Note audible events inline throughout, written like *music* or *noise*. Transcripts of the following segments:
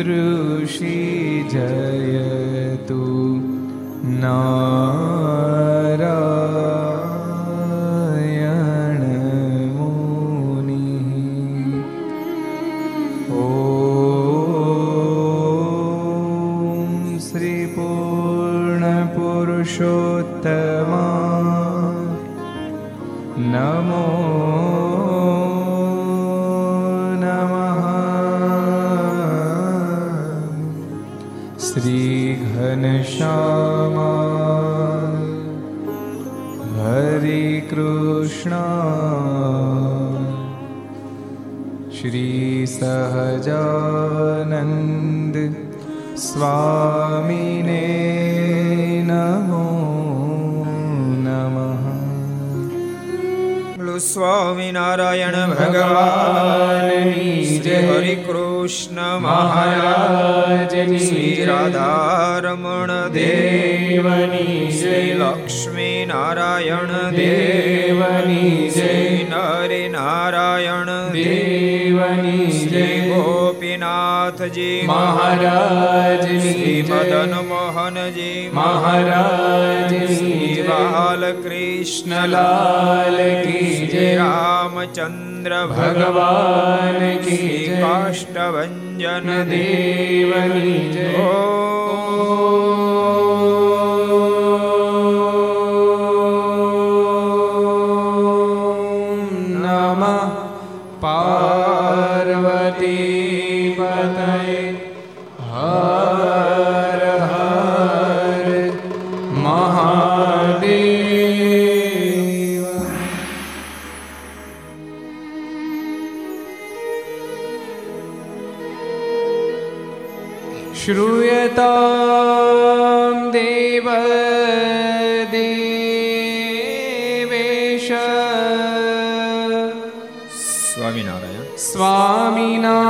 दृषि जयतु ना श्रूयतां देव देवेश स्वामिनारायण स्वामिनारायण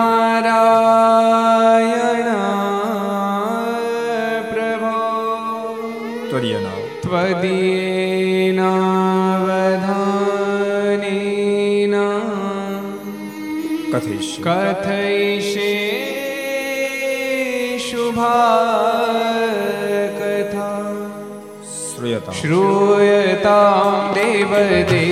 प्रभो त्वदीयना त्वदीयना कथयिष्य कथय श्रूयतां देवदे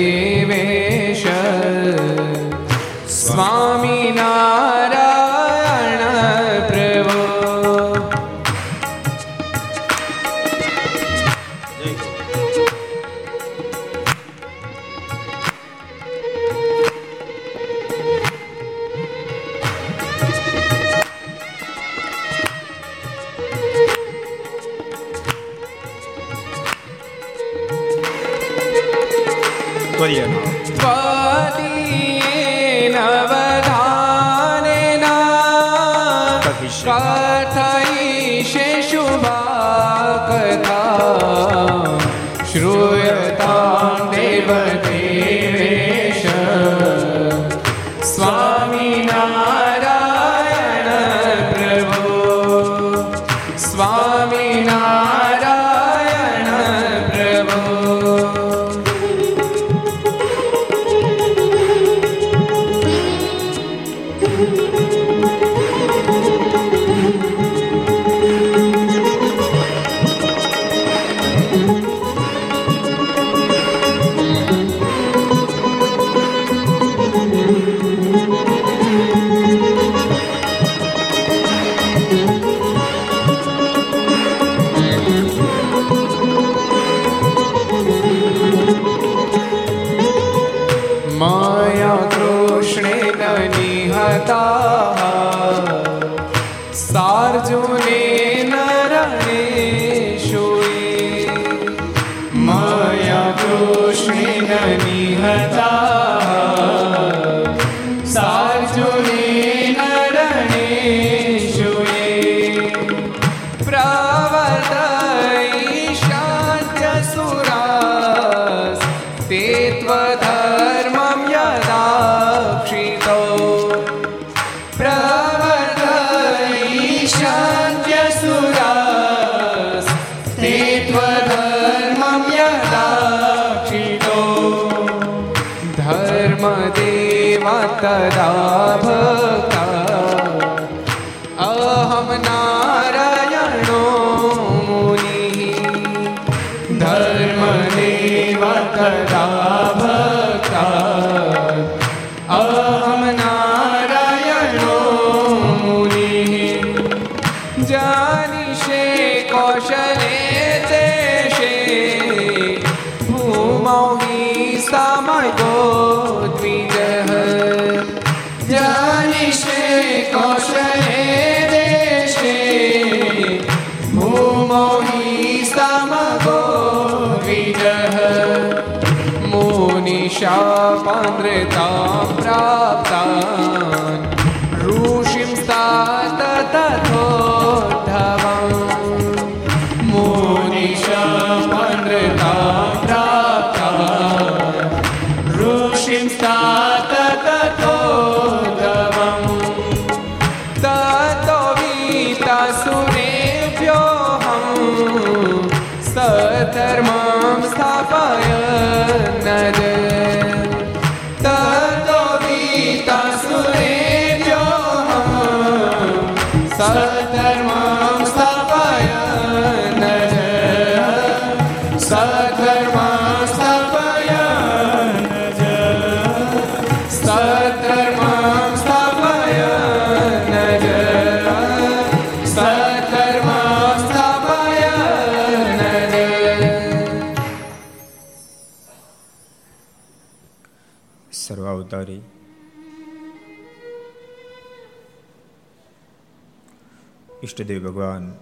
ઈષ્ટદેવ ભગવાન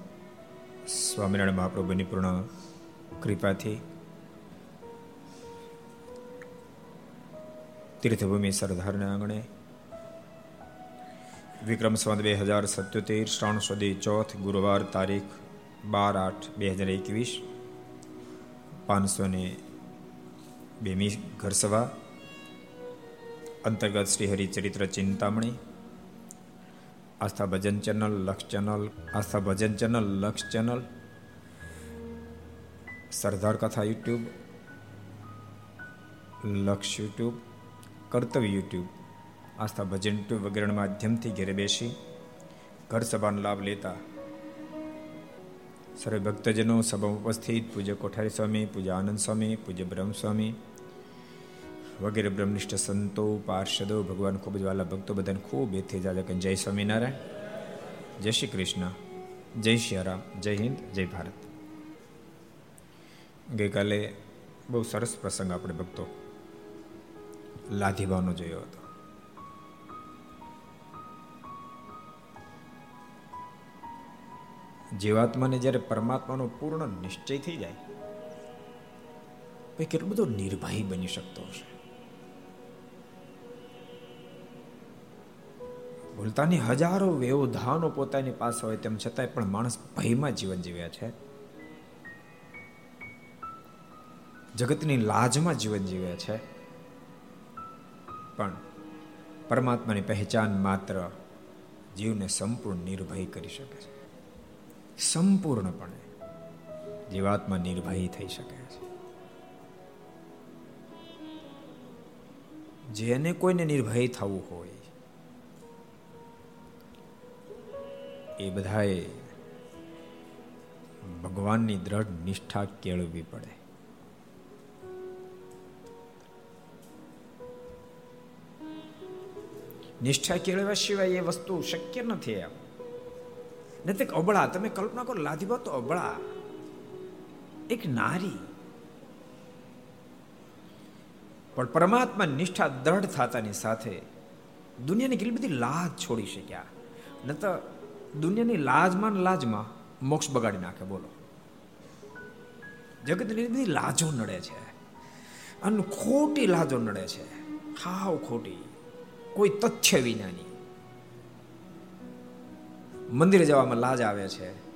સ્વામિનારાયણ મહાપ્રભુની પૂર્ણ કૃપાથી તીર્થભૂમિ સરદારના આંગણે વિક્રમ સંવત બે હજાર સત્યોતેર, શ્રાવણ સુધી ચોથ ગુરુવાર તારીખ બાર આઠ બે હજાર એકવીસ પાંચસો ને બેમી ઘરસવા અંતર્ગત શ્રી હરિચરિત્ર ચિંતામણી આસ્થા ભજન ચેનલ લક્ષ ચેનલ આસ્થા ભજન ચેનલ લક્ષ ચેનલ સરદાર કથા યુટ્યુબ લક્ષ યુટ્યુબ કર્તવ્ય યુટ્યુબ આસ્થા ભજન યુટ્યુબ વગેરેના માધ્યમથી ઘેરે બેસી ઘર સભાનો લાભ લેતા સર્વે ભક્તજનો સભામાં ઉપસ્થિત પૂજ્ય કોઠારી સ્વામી પૂજ્ય આનંદ સ્વામી પૂજ્ય બ્રહ્મ સ્વામી વગેરે બ્રહ્મનિષ્ઠ સંતો, પાર્ષદો, ભગવાન ખૂબ જ વાલા ભક્તો બધાને ખૂબ એથી જાજા જય સ્વામિનારાયણ. જય શ્રી કૃષ્ણ. જય શ્રી રામ. જય હિન્દ. જય ભારત. ગઈકાલે બહુ સરસ પ્રસંગ આપણે ભક્તો લાધીભાવનો જોયો હતો. જીવાત્માને જ્યારે પરમાત્માનો પૂર્ણ નિશ્ચય થઈ જાય કેટલો બધો નિર્ભય બની શકતો હશે? ભૂલતાની હજારો વ્યવધાનો પોતાની પાસે હોય તેમ છતાંય પણ માણસ ભયમાં જીવન જીવ્યા છે. જગતની લાજમાં જીવન જીવ્યા છે. પણ પરમાત્માની પહેચાન માત્ર જીવને સંપૂર્ણ નિર્ભય કરી શકે છે. સંપૂર્ણપણે જીવાત્મા નિર્ભય થઈ શકે છે. જેને કોઈને નિર્ભય થવું હોય એ બધાએ ભગવાનની દ્રઢ નિષ્ઠા કેળવવી પડે. નિષ્ઠા કેળવ્યા સિવાય એ વસ્તુ શક્ય નથી એમ. નથી અબળા, તમે કલ્પના કરો લાધીબા તો અબળા. એક નારી. પણ પરમાત્મા નિષ્ઠા દ્રઢ થતાની સાથે દુનિયાની કેટલી બધી લાજ છોડી શક્યા. ન તો દુનિયાની લાજમાં લાજમાં મોક્ષ બગાડી નાખે, બોલો. જગતની બધી લાજો નડે છે. અને ખોટી લાજો નડે છે. હાવ ખોટી. કોઈ તથ્ય વિનાની. મંદિરે જવામાં લાજ આવે છે.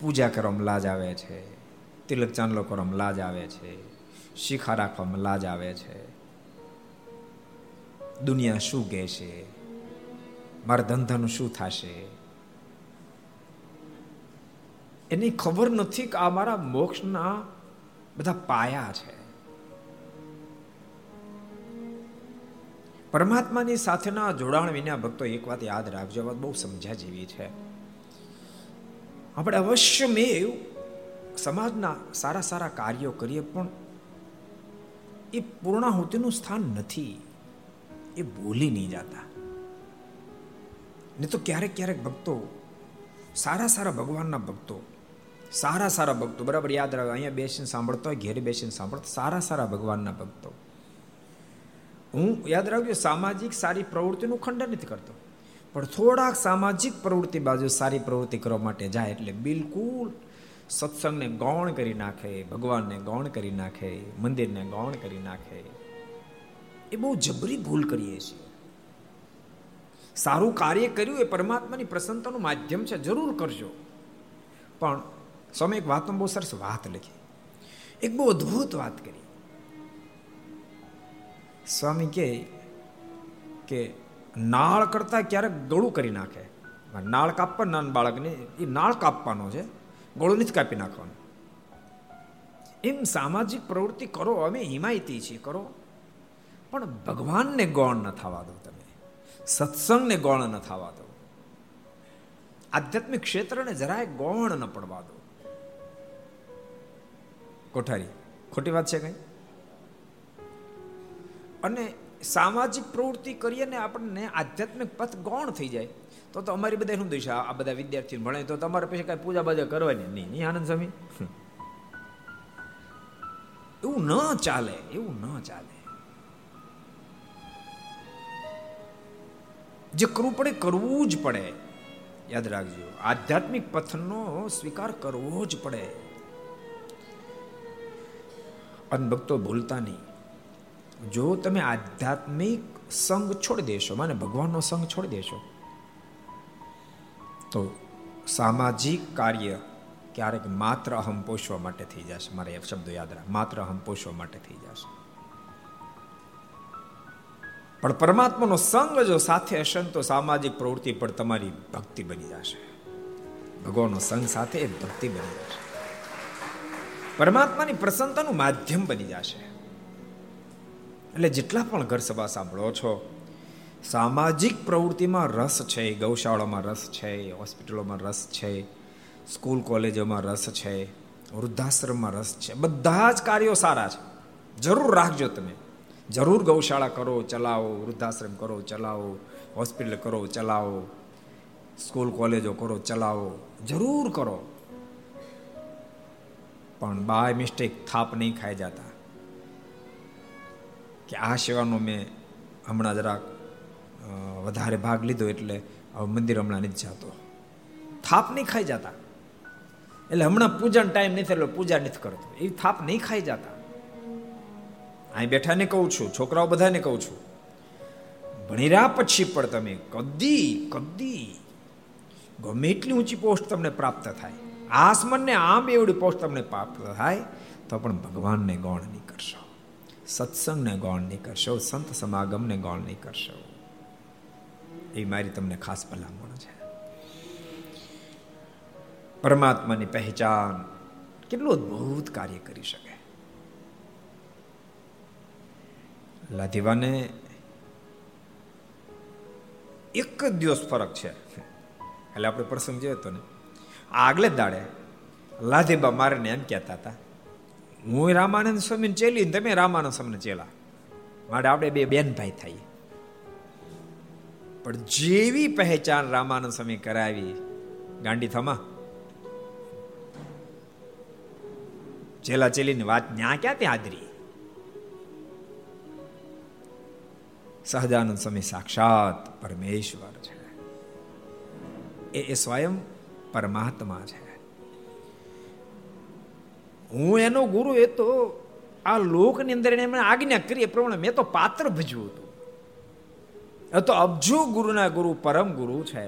પૂજા કરવામાં લાજ આવે છે. તિલક ચાંદલો કરવામાં લાજ આવે છે. શિખા રાખવામાં લાજ આવે છે. દુનિયા શું કહે છે મારા ધંધાનું શું થશે? એની ખબર નથી કે આ મારા મોક્ષના બધા પાયા છે. પરમાત્માની સાથેના જોડાણ વિના ભક્તો એક વાત યાદ રાખજો, વાત બહુ સમજ્યા જેવી છે. આપણે અવશ્ય મેં સમાજના સારા સારા કાર્યો કરીએ, પણ એ પૂર્ણાહુતિનું સ્થાન નથી. એ ભૂલી નહીં જતા. ને તો ક્યારેક ક્યારેક ભક્તો, સારા સારા ભગવાનના ભક્તો, સારા સારા ભક્તો, બરાબર યાદ રાખો, અહીંયા બેસીને સાંભળતો હોય, ઘેરે બેસીને સાંભળતો, સારા સારા ભગવાનના ભક્તો. હું યાદ રાખજો, સામાજિક સારી પ્રવૃત્તિનું ખંડન નથી કરતો. પણ થોડાક સામાજિક પ્રવૃત્તિ બાજુ સારી પ્રવૃત્તિ કરવા માટે જાય એટલે બિલકુલ સત્સંગને ગૌણ કરી નાખે, ભગવાનને ગૌણ કરી નાખે, મંદિરને ગૌણ કરી નાખે. એ બહુ જબરી ભૂલ કરીએ છીએ. સારું કાર્ય કર્યું એ પરમાત્માની પ્રસન્નતાનું માધ્યમ છે, જરૂર કરજો. પણ સ્વામી એક વાતમાં બહુ સરસ વાત લખી. એક બહુ અદ્ભુત વાત કરી. સ્વામી કહે કે નાળ કરતા ક્યારેક ગળું કરી નાખે. નાળ કાપવા નાના બાળકને, એ નાળ કાપવાનો છે, ગળું નથી કાપી નાખવાનું. એમ સામાજિક પ્રવૃત્તિ કરો, અમે હિમાયતી છીએ, કરો. પણ ભગવાનને ગૌણ ન થવા દો. સત્સંગને ગૌણ ન થવા દો. આધ્યાત્મિક ક્ષેત્રને જરાય ગૌણ ન પડવા દો. કોઠારી, ખોટી વાત છે કઈ? અને સામાજિક પ્રવૃત્તિ કરીએ ને આપણને આધ્યાત્મિક પથ ગૌણ થઈ જાય, તો તો અમારી બધા શું દિશા આ બધા વિદ્યાર્થીઓ ભણે તો તમારે પછી કઈ પૂજા બાજા કરવાની? નહીં નહીં આનંદ સ્વામી. એવું ન ચાલે, એવું ન ચાલે. જે કરવું પડે કરવું જ પડે. યાદ રાખજો, આધ્યાત્મિક પથનો સ્વીકાર કરવો જ પડે. અનભક્તો ભૂલતા નહીં. જો તમે આધ્યાત્મિક સંગ છોડી દેશો, માને ભગવાનનો સંગ છોડી દેશો, તો સામાજિક કાર્ય ક્યારેક માત્ર અહમ પોષવા માટે થઈ જશે. મારે શબ્દો યાદ રાખ, માત્ર અહમ પોષવા માટે થઈ જશે. પણ પરમાત્માનો સંગ જો સાથે હશે તો સામાજિક પ્રવૃત્તિ પણ તમારી ભક્તિ બની જશે. ભગવાનનો સંગ સાથે એ ભક્તિ બની જશે. પરમાત્માની પ્રસન્નતાનું માધ્યમ બની જશે. એટલે જેટલા પણ ઘર સભા સાંભળો છો, સામાજિક પ્રવૃત્તિમાં રસ છે, ગૌશાળામાં રસ છે, હોસ્પિટલોમાં રસ છે, સ્કૂલ કોલેજોમાં રસ છે, વૃદ્ધાશ્રમમાં રસ છે, બધા જ કાર્યો સારા છે. જરૂર રાખજો તમે. જરૂર ગૌશાળા કરો, ચલાવો, વૃદ્ધાશ્રમ કરો, ચલાવો, હોસ્પિટલ કરો, ચલાવો, સ્કૂલ, કોલેજો કરો, ચલાવો, જરૂર કરો. પણ બાય મિસ્ટેક થાપ નહીં ખાઈ જતા. કે આ સેવાનો મેં હમણાં જરાક વધારે ભાગ લીધો એટલે હવે મંદિર હમણાં નથી જતો. થાપ નહીં ખાઈ જતા. એટલે હમણાં પૂજાનો ટાઈમ નથી એટલે પૂજા નથી કરતો. એ થાપ નહીં ખાઈ જતા. અહીં બેઠાને કહું છું, છોકરાઓ બધાને કહું છું. ભણી રહ્યા પછી પણ તમે કદી કદી ગમે એટલી ઊંચી પોસ્ટ તમને પ્રાપ્ત થાય, આસમાનને આમ એવડી પોસ્ટ તમને પ્રાપ્ત થાય, તો પણ ભગવાનને ગૌણ નહીં કરશો. સત્સંગને ગૌણ નહીં કરશો, સંત સમાગમને ગૌણ નહીં કરશો. એ મારી તમને ખાસ ભલામણ છે. પરમાત્માની પહેચાન કેટલું અદભુત કાર્ય કરી શકે. લાધીવાને એક જ દિવસ ફરક છે. એટલે આપણે પ્રસંગ જોયો હતો ને. આગલે દાડે લાધીબા મારે એમ કહેતા હતા, હું રામાનંદ સ્વામીને ચેલી તમે રામાનંદ સ્વામીને ચેલા. માટે આપણે બે બેન ભાઈ થઈએ. પણ જેવી પહેચાન રામાનંદ સ્વામી કરાવી, ગાંડી થમા. ચેલા ચેલીની વાત ન્યા ક્યાં ત્યાં હાજરી? સહજાનંદ સ્વામી સાક્ષાત પરમેશ્વર છે એ એ સ્વયં પરમાત્મા છે હું એનો ગુરુ એ તો આ લોકની અંદર એને આજ્ઞા કરી એ પ્રમાણે મેં તો પાત્ર ભજવું હતું એ તો અબજો ગુરુના ગુરુ પરમ ગુરુ છે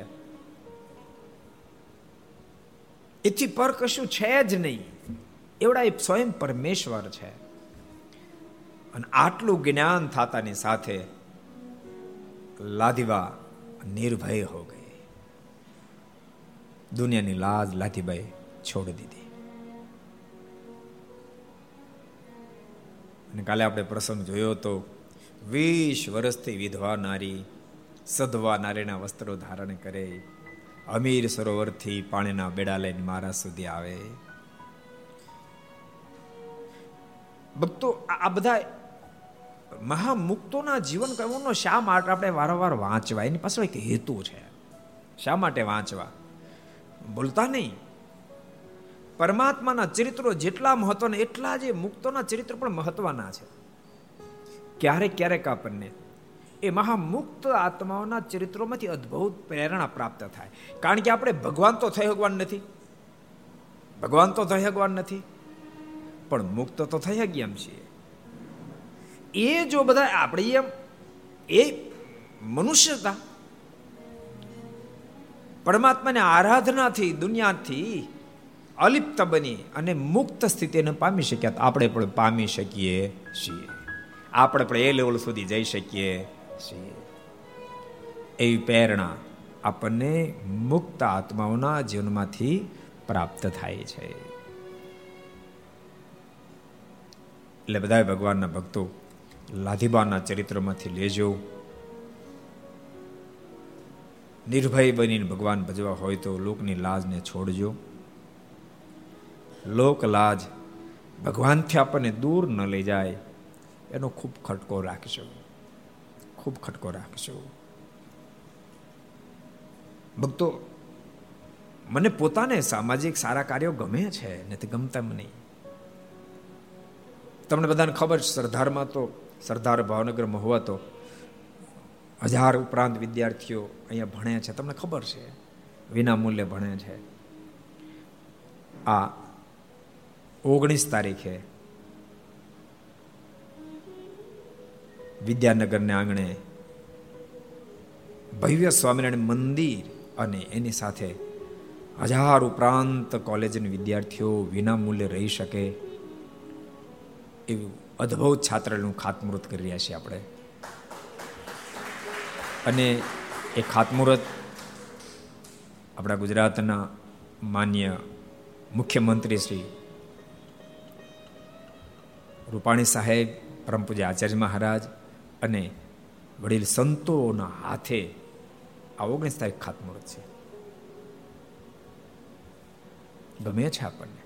એથી પર કશું છે જ નહીં એવડા એ સ્વયં પરમેશ્વર છે અને આટલું જ્ઞાન થતાની સાથે લાદીવા નિર્ભય હો ગઈ. દુનિયાની લાજ લાદીબાઈ છોડી દીધી. અને કાલે આપણે પ્રસંગ જોયો તો વીસ વર્ષથી વિધવા નારી, સધવા નારીના વસ્ત્રો ધારણ કરે, અમીર સરોવરથી પાણીના બેડા લઈને મારા સુધી આવે. ભક્તો, આ બધા મહામુક્તોના જીવન કર્મોનો શા માટે આપણે વારંવાર વાંચવા? એની પાછળ એક હેતુ છે. શા માટે વાંચવા? બોલતા નહીં. પરમાત્માના ચરિત્રો જેટલા મહત્વના, એટલા જે મુક્તોના ચરિત્ર પણ મહત્વના છે. ક્યારેક ક્યારેક આપણને એ મહામુક્ત આત્માઓના ચરિત્રોમાંથી અદ્ભુત પ્રેરણા પ્રાપ્ત થાય. કારણ કે આપણે ભગવાન તો થઈ ભગવાન નથી. ભગવાન તો થઈ ભગવાન નથી. પણ મુક્ત તો થઈ ગયા છીએ. એ જો બધા આપણે એમ, એ મનુષ્યતા, પરમાત્માને આરાધનાથી, દુનિયાથી અલિપ્ત બની અને મુક્ત સ્થિતિને પામી શક્યા આપણે પણ પામી શકીએ છીએ. આપણે પણ એ લેવલ સુધી જઈ શકીએ છીએ. એવી પ્રેરણા આપણને મુક્ત આત્માઓના જીવનમાંથી પ્રાપ્ત થાય છે. એટલે બધા ભગવાનના ભક્તો લાધીબાના ચરિત્રમાંથી લેજો નિર્ભય બનીને ભગવાન ભજવા હોય તો લોકની લાજને છોડજો. લોક લાજ ભગવાનથી આપણને દૂર ન લઈ જાય, એનો ખૂબ ખટકો રાખશો ખૂબ ખટકો રાખશો ભક્તો, મને પોતાને સામાજિક સારા કાર્યો ગમે છે નથી ગમતા મને. તમને બધાને ખબર છે, સરદારમાં તો સરદાર ભાવનગર મહુવા તો હજાર ઉપરાંત વિદ્યાર્થીઓ અહીંયા ભણે છે. તમને ખબર છે, વિના મૂલ્યે ભણે છે. આ ઓગણીસ તારીખે વિદ્યાનગરને આંગણે ભવ્ય સ્વામિનારાયણ મંદિર અને એની સાથે હજાર ઉપરાંત કોલેજના વિદ્યાર્થીઓ વિના મૂલ્યે રહી શકે એવું અદ્ભુત છાત્રનું ખાતમુહૂર્ત કરી રહ્યા છીએ આપણે. અને એ ખાતમુહૂર્ત આપણા ગુજરાતના માન્ય મુખ્યમંત્રી શ્રી રૂપાણી સાહેબ, પરમ પૂજ્ય આચાર્ય મહારાજ અને વડીલ સંતોના હાથે આ ઓગણીસ તારીખ ખાતમુહૂર્ત છે. ગમે છે આપણને.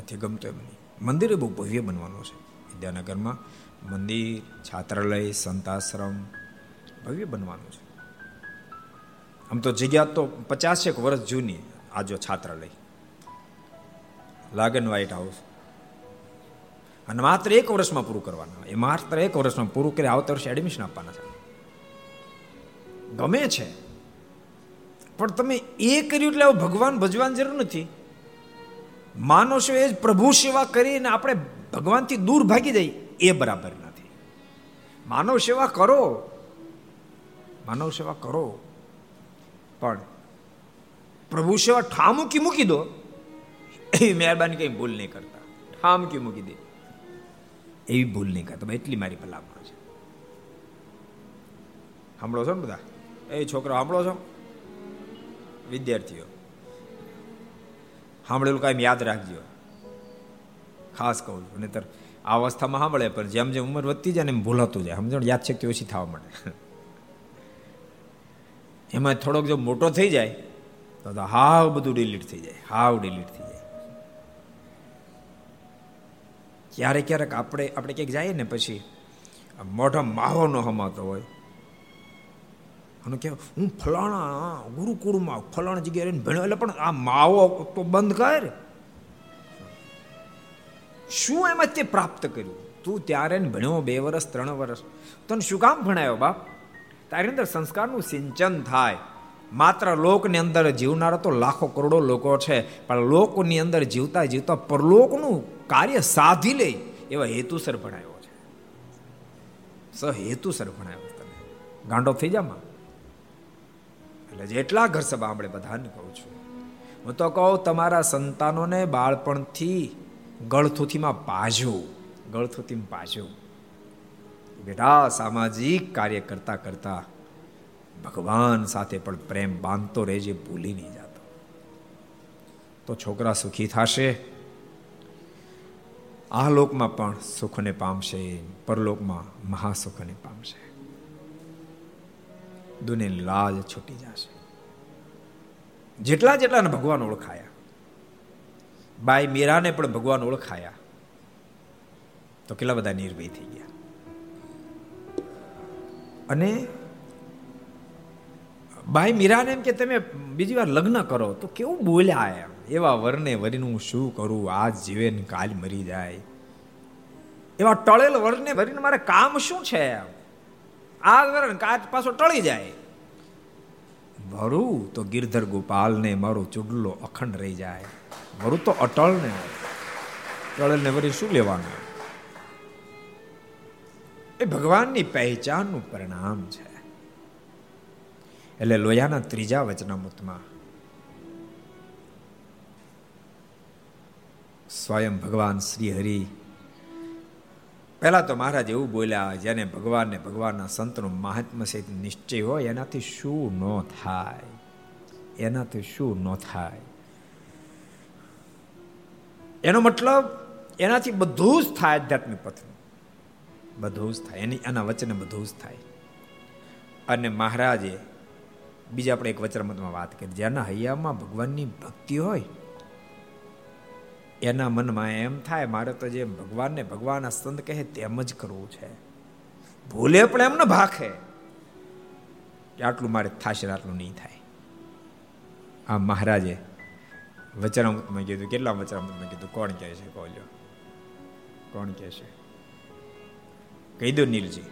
નથી ગમતો એમ નહીં. મંદિર બહુ ભવ્ય બનવાનું છે. વિદ્યાનગરમાં મંદિર, છાત્રાલય, સંતાશ્રમ ભવ્ય બનવાનું છે. આમ તો જગ્યા તો પચાસેક વર્ષ જૂની આ જો છાત્રાલય. લાગન વ્હાઇટ હાઉસ અને માત્ર એક વર્ષમાં પૂરું કરવાનું. એ માત્ર એક વર્ષમાં પૂરું કરી આવતા વર્ષે એડમિશન આપવાના છે. ગમે છે. પણ તમે એ કર્યું એટલે ભગવાન ભજવાની જરૂર નથી. માનો છો એ જ પ્રભુ સેવા કરીને આપણે ભગવાનથી દૂર ભાગી જઈએ. એ બરાબર નથી. માનવ સેવા કરો. માનવ સેવા કરો. પણ પ્રભુ સેવા ઠામુકી મૂકી દો. એવી મહેરબાની કઈ ભૂલ નહીં કરતા. ઠામકી મૂકી દે. એવી ભૂલ નહીં કરતા. એટલી મારી ભલામણ છે. સાંભળો છો ને બધા? એ છોકરો સાંભળો છો? વિદ્યાર્થીઓ. સાંભળેલું કાંઈ યાદ રાખજો. ખાસ કહું છું. નહીતર આ અવસ્થામાં સાંભળે, પણ જેમ જેમ ઉંમર વધતી જાય ને એમ ભૂલાતું જાય. સમજણ? યાદશક્તિ ઓછી થવા માંડે. *laughs* એમાં થોડોક જો મોટો થઈ જાય, તો હાવ બધું ડિલીટ થઈ જાય. હાવ ડિલીટ થઈ જાય. ક્યારેક ક્યારેક આપણે આપણે ક્યાંક જઈએ ને પછી મોઢા માહો ન હમાતો હોય. અને કે હું ફલાણા ગુરુકુળમાં ફલાણા જગ્યાએ ભણ્યો. એટલે પણ આ માવો તો બંધ કર. શું એમાં તે પ્રાપ્ત કર્યું? તું ત્યારે ભણ્યો બે વર્ષ ત્રણ વર્ષ તને શું કામ ભણાયો બાપ? તારી અંદર સંસ્કારનું સિંચન થાય. માત્ર લોકની અંદર જીવનારા તો લાખો કરોડો લોકો છે, પણ લોકની અંદર જીવતા જીવતા પરલોકનું કાર્ય સાધી લે એવા હેતુસર ભણાયો છે. સ હેતુસર ભણાયો તને. ગાંડો થઈ જામાં એટલે જેટલા ઘર સભા આપણે બધાને કહું છું. હું તો કહું, તમારા સંતાનોને બાળપણથી ગળથુથીમાં પાજો ગળથુથીમાં પાજો. બેટા, સામાજિક કાર્ય કરતા કરતા ભગવાન સાથે પણ પ્રેમ બાંધતો રહેજે, ભૂલી નહીં જતો. તો છોકરા સુખી થશે? આ લોકમાં પણ સુખને પામશે, પરલોકમાં મહાસુખને પામશે. દુનિયાની લાજ છૂટી જશે. જેટલા જેટલાને ભગવાન ઓળખાયા, બાઈ મીરાને પણ ભગવાન ઓળખાયા, તો કેટલા બધા નિર્ભય થઈ ગયા. અને બાઈ મીરાને એમ કે તમે બીજી વાર લગ્ન કરો, તો કેવું બોલ્યા એમ? એવા વરને વરીનું શું કરું? આજ જીવે કાલ મરી જાય. એવા ટળેલ વરને વરીને મારે કામ શું છે એમ? આ વરણ કાચ પાછો ટળી જાય. વરું તો ગિરધર ગોપાલને મારો ચુડલો અખંડ રહી જાય. વરું તો અટળ ને ટળેલ ને વરી શું લેવાનું? એ ભગવાનની પહેચાનનું પરિણામ છે. એટલે લોયાના ત્રીજા વચનામૃતમાં સ્વયં ભગવાન શ્રી હરિ પહેલા તો મહારાજ એવું બોલ્યા, જેને ભગવાનને ભગવાનના સંતનો મહાત્મા સહિત નિશ્ચય હોય, એનાથી શું ન થાય? એનાથી શું ન થાય? એનો મતલબ, એનાથી બધું જ થાય આધ્યાત્મિક પથનું. બધું જ થાય. એની, એના વચને બધું જ થાય. અને મહારાજે બીજા આપણે એક વચનમતમાં વાત કરી. જેના હૈયામાં ભગવાનની ભક્તિ હોય એના મનમાં એમ થાય, મારે તો જે ભગવાનને ભગવાનના સંત કહે તેમ જ કરવું છે. ભૂલે પણ એમને ભાખે. આટલું મારે થશે આટલું નહીં થાય. આ મહારાજે વચરામૃતમાં કીધું, કેટલા વચરામૃતમાં કીધું? કોણ કહે છે? કોલ્યો કોણ કહે છે? કહી દો નીલજી.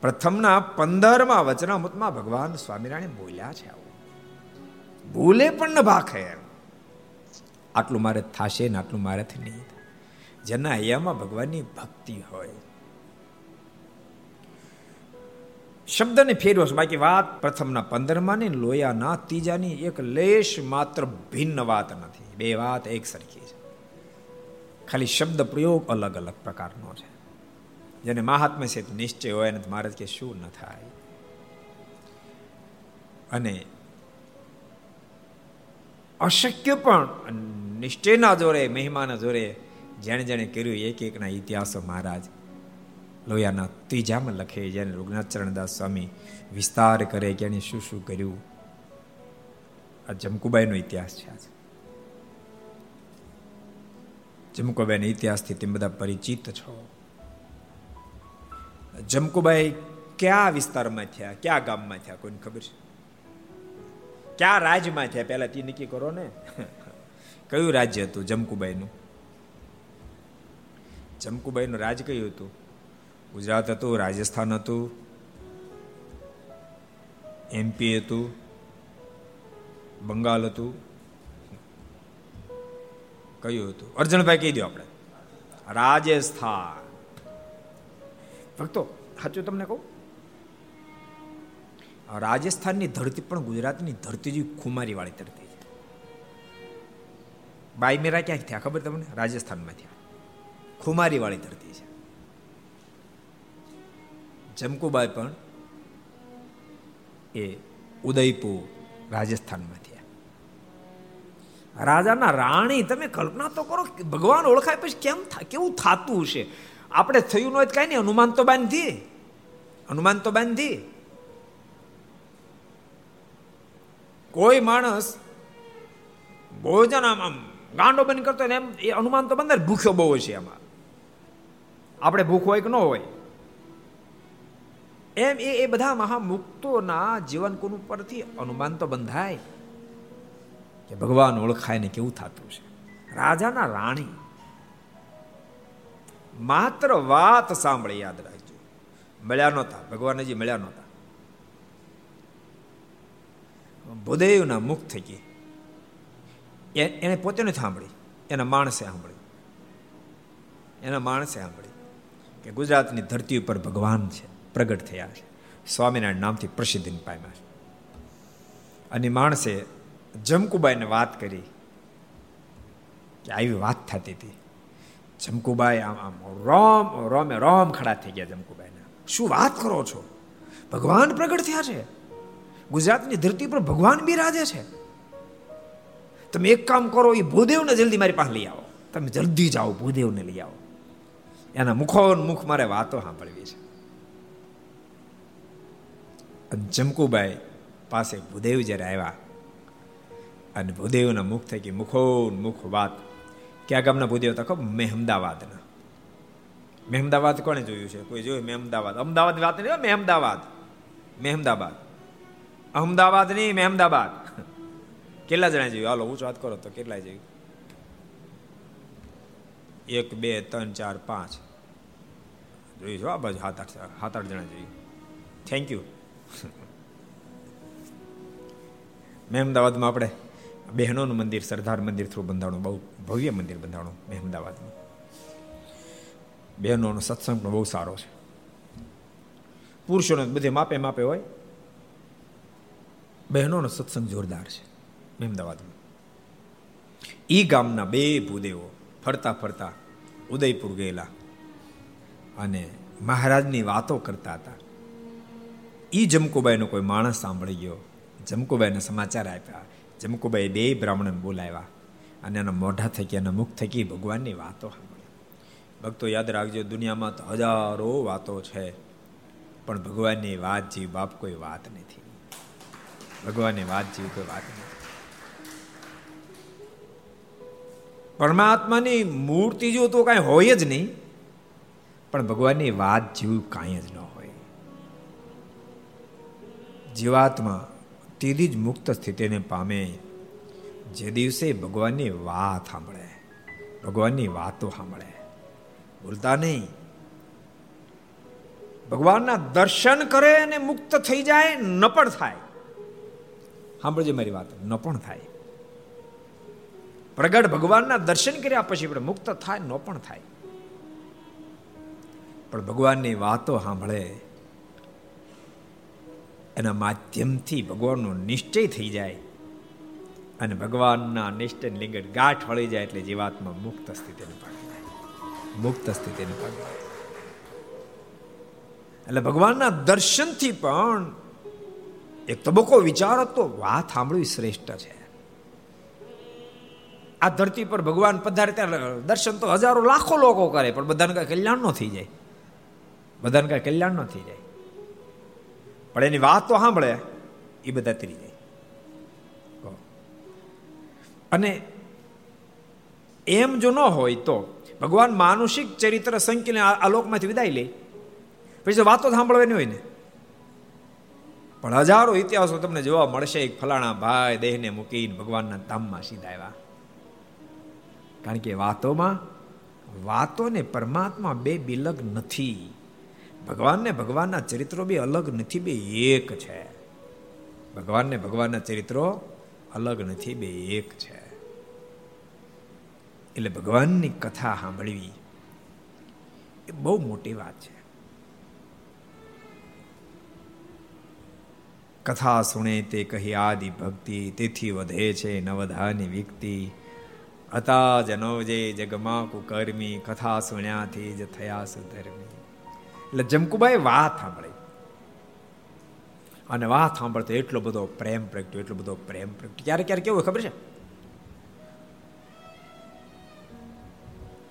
પ્રથમના પંદરમાં વચનામૃતમાં ભગવાન સ્વામિનારાયણ બોલ્યા છે આવું. ભૂલે પણ ન ભાખે આટલું મારે થશે ને આટલું મારેથી નહીં. જેના હૈયામાં ભગવાનની ભક્તિ હોય. શબ્દને ફેરવો બાકી વાત પ્રથમના પંદરમાં ને લોયાના ત્રીજાની એક લેશ માત્ર ભિન્ન વાત નથી. બે વાત એક સરખી છે. ખાલી શબ્દ પ્રયોગ અલગ અલગ પ્રકારનો છે. જેને મહાત્મા છે નિશ્ચય હોય ને મારે કે શું ન થાય. અને અશક્ય પણ નિશ્ચયના જોરે, મહિમાના જોરે, જેણે જેણે કર્યું એક એકના ઇતિહાસો મહારાજ. લોયાના ત્રીજામાં લખે, જેને રૂગનાથ ચરણદાસ સ્વામી વિસ્તાર કરે, કે એને શું શું કર્યું. આ જમકુબાઈનો ઇતિહાસ છે આજે. જમકુબાઈના ઇતિહાસથી તેમ બધા પરિચિત છો. જમકુબાઈ કયા વિસ્તારમાં થયા, કયા ગામમાં થયા, કોઈને ખબર છે? ક્યાં રાજ્યમાં થયા? પહેલા તે નક્કી કરો ને. *laughs* કયું રાજ્ય હતું જમકુબાઈનું? જમકુબાઈનું રાજ કયું હતું? ગુજરાત હતું, રાજસ્થાન હતું એમપી હતું, બંગાળ હતું. કયું હતું? અર્જણભાઈ કહી દો આપણે. રાજસ્થાન. ભક્તો સાચું તમને કહું? રાજસ્થાનની ધરતી પણ ગુજરાતની ધરતી જેવી ખુમારી વાળી ધરતી છે. બાઈ મેરા ક્યાંક થયા ખબર તમને? રાજસ્થાનમાં થયા ખુમારી વાળી ધરતી છે. જમકુબાઈ પણ એ ઉદયપુર રાજસ્થાનમાં થયા રાજાના રાણી, તમે કલ્પના તો કરો ભગવાન ઓળખાય પછી કેમ કેવું થતું હશે? આપણે થયું ન હોય કાંઈ નહીં અનુમાન તો બાંધી. અનુમાન તો બાંધી. કોઈ માણસ ભોજન આમ આમ ગાંડો બંધ કરતો એમ, એ અનુમાન તો બંદર ભૂખ્યો બહુ છે એમાં. આપણે ભૂખ હોય કે ન હોય. એમ એ એ બધા મહામુક્તોના જીવન કોનું પરથી અનુમાન તો બંધાય કે ભગવાન ઓળખાય ને કેવું થતું છે. રાજાના રાણી માત્ર વાત સાંભળી યાદ રાખજો. મળ્યા નહોતા ભગવાન હજી મળ્યા નહોતા. ભૂદેવના મુખ થઈ ગઈ. એને પોતે નથી સાંભળી. એના માણસે સાંભળી એના માણસે સાંભળી કે ગુજરાતની ધરતી ઉપર ભગવાન છે, પ્રગટ થયા છે. સ્વામિનારાયણ નામથી પ્રસિદ્ધિ પામ્યા છે અને માણસે જમકુબાઈને વાત કરી કે આવી વાત થતી હતી. જમકુબાઈ આમ આમ રોમ રોમે રોમ ખડા થઈ ગયા જમકુબાઈના. શું વાત કરો છો? ભગવાન પ્રગટ થયા છે. ગુજરાતની ધરતી પર ભગવાન બિરાજે છે. તમે એક કામ કરો એ ભૂદેવને જલ્દી મારી પાસે લઈ આવો. તમે જલ્દી જાઓ, ભૂદેવને લઈ આવો. એના મુખો મુખ મારે વાતો સાંભળવી છે. જમકુબાઈ પાસે ભૂદેવ જ્યારે આવ્યા, અને ભૂદેવના મુખ થઈ ગઈ મુખો મુખ વાત. ક્યાં ગામના ભૂદેવ તકો મહેમદાવાદના. મહેમદાવાદ કોણે જોયું છે? કોઈ જોયું? મહેમદાવાદ. અમદાવાદ વાત નહીં મહેમદાબાદ. અમદાવાદ નહીં મહેમદાબાદ કેટલા જણા જોયું હાલો, હું વાત કરો તો કેટલા જેવી એક, બે, ત્રણ, ચાર, પાંચ. જોયું છો આ બાજુ સાત, આઠ સાત, આઠ જણા જોયું થેન્ક યુ મહેમદાવાદમાં આપણે બહેનોનું મંદિર, સરદાર મંદિર થ્રુ બંધાણું, બહુ ભવ્ય મંદિર બંધાણું મહેમદાવાદમાં બહેનોનો સત્સંગ પણ બહુ સારો છે. પુરુષોનો બધે માપે માપે હોય. બહેનોનો સત્સંગ જોરદાર છે. અમદાવાદમાં. ઈ ગામના બે ભૂદેવો ફરતા ફરતા ઉદયપુર ગયેલા અને મહારાજની વાતો કરતા હતા. ઈ જમકુબાઈનો કોઈ માણસ સાંભળી ગયો, જમકુબાઈને સમાચાર આપ્યા જમકુબાઈ બે બ્રાહ્મણને બોલાવ્યા અને એના મોઢા થકી એના મુખ થકી ભગવાનની વાતો સાંભળી. ભક્તો યાદ રાખજો, દુનિયામાં તો હજારો વાતો છે, પણ ભગવાનની વાત જેવી બાપ કોઈ વાત નથી. ભગવાનની વાત જેવી કોઈ વાત નથી. પરમાત્માની મૂર્તિ જો તો કાંઈ હોય જ નહીં, પણ ભગવાનની વાત જેવું કાંઈ જ ન હોય. જીવાત્મા તેથી જ મુક્ત સ્થિતિને પામે, જે દિવસે ભગવાનની વાત સાંભળે, ભગવાનની વાતો સાંભળે. ભૂલતા નહીં. ભગવાનના દર્શન કરે અને મુક્ત થઈ જાય ન પણ થાય. સાંભળજો મારી વાત. ન પણ થાય. પ્રગટ ભગવાનના દર્શન કર્યા પછી આપણે મુક્ત થાય, ન પણ થાય. પણ ભગવાનની વાતો સાંભળે. એના માધ્યમથી ભગવાનનો નિશ્ચય થઈ જાય. અને ભગવાનના નિશ્ચય લિંગડ ગાંઠ વળી જાય એટલે જીવાત્મા મુક્ત સ્થિતિને જાય. મુક્ત સ્થિતિને પામી એટલે ભગવાનના દર્શનથી પણ એક તબક્કો વિચાર હતો વાત સાંભળવી શ્રેષ્ઠ છે. આ ધરતી પર ભગવાન પધારે ત્યારે દર્શન તો હજારો લાખો લોકો કરે, પણ બધાને કઈ કલ્યાણ ન થઈ જાય. બધાને કઈ કલ્યાણ ન થઈ જાય. પણ એની વાત તો સાંભળે, એ બધા તરી જાય. અને એમ જો ન હોય તો ભગવાન માનુષિક ચરિત્ર સંકીને આ લોકમાંથી વિદાય લે. પછી વાતો સાંભળવાની હોય ને. પણ હજારો ઇતિહાસો તમને જોવા મળશે. એક ફલાણા ભાઈ દેહને મૂકીને ભગવાનના ધામમાં સીધા આવ્યા. કારણ કે વાતોમાં, વાતોને પરમાત્મા બે બિલગ નથી. ભગવાનને ભગવાનના ચરિત્રો બે અલગ નથી, બે એક છે. ભગવાનને ભગવાનના ચરિત્રો અલગ નથી, બે એક છે. એટલે ભગવાનની કથા સાંભળવી એ બહુ મોટી વાત છે. કથા સુણે તે કહી, આદિ ભક્તિ તેથી વધે છે, નવધાની વિકતિ. હતા જનોજે જગમાં કુકર્મી કથા સુણ્યાથી જ થયા સુધર્મી. એટલે જમકુબાઈ વાત સાંભળી. અને વાત સાંભળતો એટલો બધો પ્રેમ પ્રગટ્યો, એટલો બધો પ્રેમ પ્રગટ્યો. ક્યારેક ક્યારેક કેવું ખબર છે?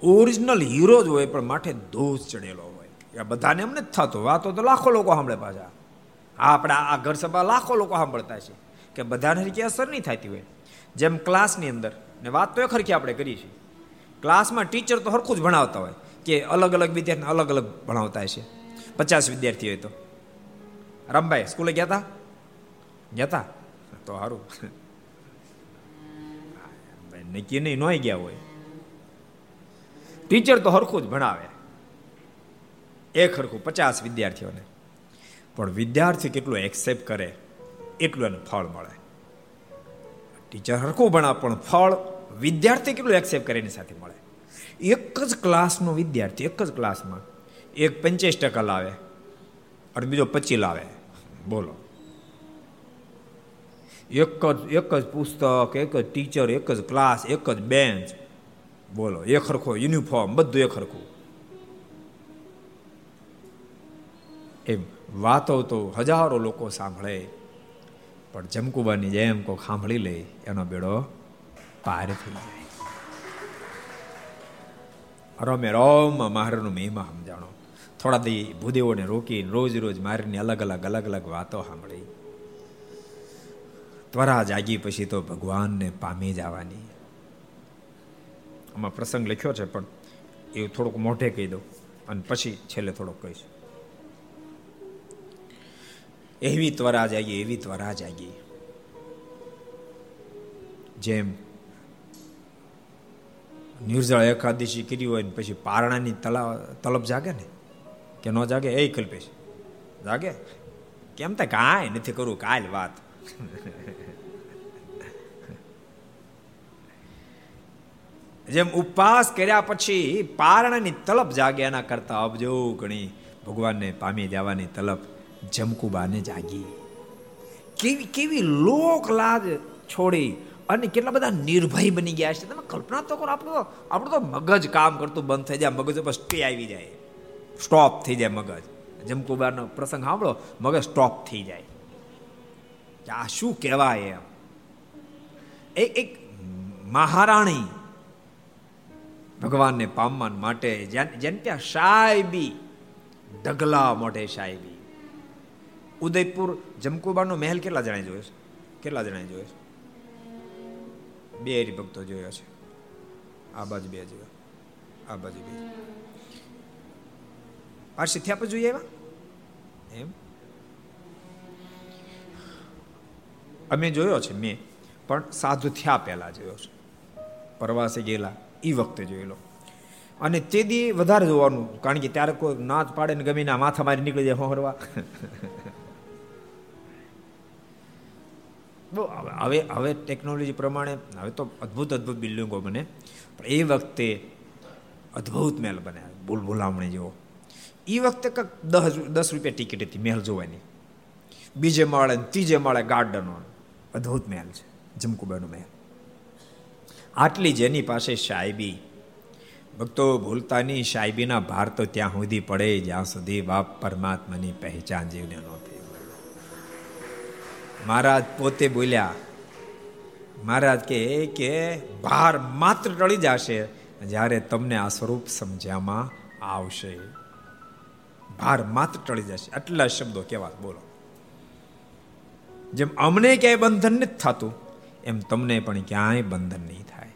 ઓરિજિનલ હીરો જ હોય, પણ માથે દોષ ચડેલો હોય. બધાને એમ નથી થતું. વાતો તો લાખો લોકો સાંભળે પાછા. આપણા આ ઘર સભા લાખો લોકો સાંભળતા છે કે બધાને હરકી અસર નહીં થતી હોય. જેમ ક્લાસની અંદર, ને વાત તો એ ખરખી આપણે કરીએ છીએ. ક્લાસમાં ટીચર તો સરખું જ ભણાવતા હોય કે અલગ અલગ વિદ્યાર્થીને અલગ અલગ ભણાવતા છે પચાસ વિદ્યાર્થી હોય તો. રામભાઈ, સ્કૂલે ગયા હતા ગયા હતા તો સારું નક્કી નહીં, નોઈ ગયા હોય. ટીચર તો હરખું જ ભણાવે. એક હરખું, પચાસ વિદ્યાર્થીઓને. પણ વિદ્યાર્થી કેટલું એક્સેપ્ટ કરે, એટલું એને ફળ મળે. ટીચર હરખું ભણા, પણ ફળ વિદ્યાર્થી કેટલું એક્સેપ્ટ કરે એની સાથે મળે. એક જ ક્લાસનો વિદ્યાર્થી, એક જ ક્લાસમાં એક પંચાસ ટકા લાવે અને બીજો પચી લાવે. બોલો. એક જ એક જ પુસ્તક, એક જ ટીચર એક જ ક્લાસ એક જ બેન્ચ બોલો. એક હરખો યુનિફોર્મ બધું એક હરખું. એમ. વાતો તો હજારો લોકો સાંભળે. પણ જમકુબાની જેમ કોઈ સાંભળી લે, એનો બેડો પાર થઈ જાય. રમે રોમ મહારાજનો મહિમા સમજાણો. થોડા દી ભૂદેવોને રોકીને રોજ રોજ મારીને અલગ અલગ અલગ અલગ વાતો સાંભળી. ત્વરા જાગી પછી તો ભગવાનને પામી જવાની. આમાં પ્રસંગ લખ્યો છે, પણ એ થોડુંક મોઢે કહી દઉં. અને પછી છેલ્લે થોડોક કહીશ. એવી ત્વરા જાગી, એવી ત્વરા જાગી. જેમ નિર્જળ એકાદશી કરી હોય ને પછી પારણાની તલા, તલબ જાગે ને, કે ન જાગે, એ કલ્પેશ. જાગે? કેમ તે કાંઈ નથી કરવું કાલ વાત. જેમ ઉપવાસ કર્યા પછી પારણાની તલપ જાગે, એના કરતા અબજો ગણી ભગવાનને પામી જવાની તલપ જમકુબાને જાગી. કેવી કેવી લોક લાજ છોડી અને કેટલા બધા નિર્ભય બની ગયા છે. તમે કલ્પના તો કરો, આપણું આપણું તો મગજ કામ કરતું બંધ થઈ જાય, મગજ ઉપર સ્ટે આવી જાય. સ્ટોપ થઈ જાય મગજ. જમકુબારનો પ્રસંગ સાંભળો, મગજ સ્ટોપ થઈ જાય. આ શું કહેવાય એમ? એક એક મહારાણી ભગવાનને પામવા માટે જેને ત્યાં સાહેબી ઢગલા મોઢે સાહેબી. ઉદયપુર જમકુબાનો મહેલ કેટલા જણાય જોયો છે? કેટલા જણાય જોયો છે? બે હરિભક્તો જોયો છે. આ બાજુ બે જોયો. આ બાજુ બે પારસી થયા પછી જોઈએ એવા એમ? અમે જોયો છે મેં, પણ સાધુ થયા પહેલા જોયો છે. પ્રવાસે ગયેલા એ વખતે જોયેલો. અને તે દી વધારે જોવાનું, કારણ કે ત્યારે કોઈ નાચ પાડે ને ગમીને માથા મારી નીકળી જાય હોરવા હવે હવે ટેકનોલોજી પ્રમાણે, હવે તો અદ્ભુત અદ્ભુત બિલ્ડિંગો બને. પણ એ વખતે અદ્ભુત મહેલ બને. ભૂલભુલામણી જેવો. એ વખતે કંઈક દસ દસ રૂપિયા ટિકિટ હતી મહેલ જોવાની. બીજે માળે ત્રીજે માળે ગાર્ડનો અદ્ભુત મહેલ છે. જમકુબાનો મહેલ. આટલી જેની પાસે સાહેબી ભક્તો, ભૂલતાની સાહેબીના ભાર તો ત્યાં સુધી પડે, જ્યાં સુધી બાપ પરમાત્માની પહેચાન જીવને ન થઈ મહારાજ પોતે બોલ્યા, મહારાજ કે કે ભાર માત્ર ટળી જશે, જ્યારે તમને આ સ્વરૂપ સમજ્યામાં આવશે. ભાર માત્ર ટળી જશે, આટલા શબ્દો કેવા બોલો. જેમ અમને ક્યાંય બંધન નથી થતું, એમ તમને પણ ક્યાંય બંધન નહીં થાય.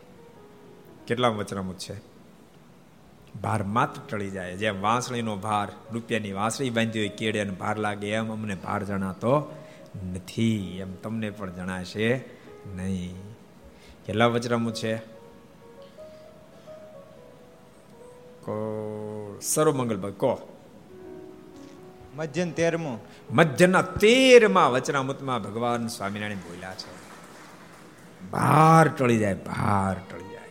કેટલા વચનામુત છે? ભાર માત્ર ટળી જાય, જેમ વાંસળીનો ભાર, રૂપિયાની વાંસળી બાંધી હોય કેડે ભાર લાગે, એમ અમને ભાર જણાતો નથી એમ તમને પણ જણાશે નહીં. કેટલા વચરામું છે? કો સર્વમંગલ ભાઈ કો. મધ્યન તેરમું. મધ્યના તેરમાં વચનામૃતમાં ભગવાન સ્વામિનારાયણ બોલ્યા છે. ભાર ટળી જાય ભાર ટળી જાય.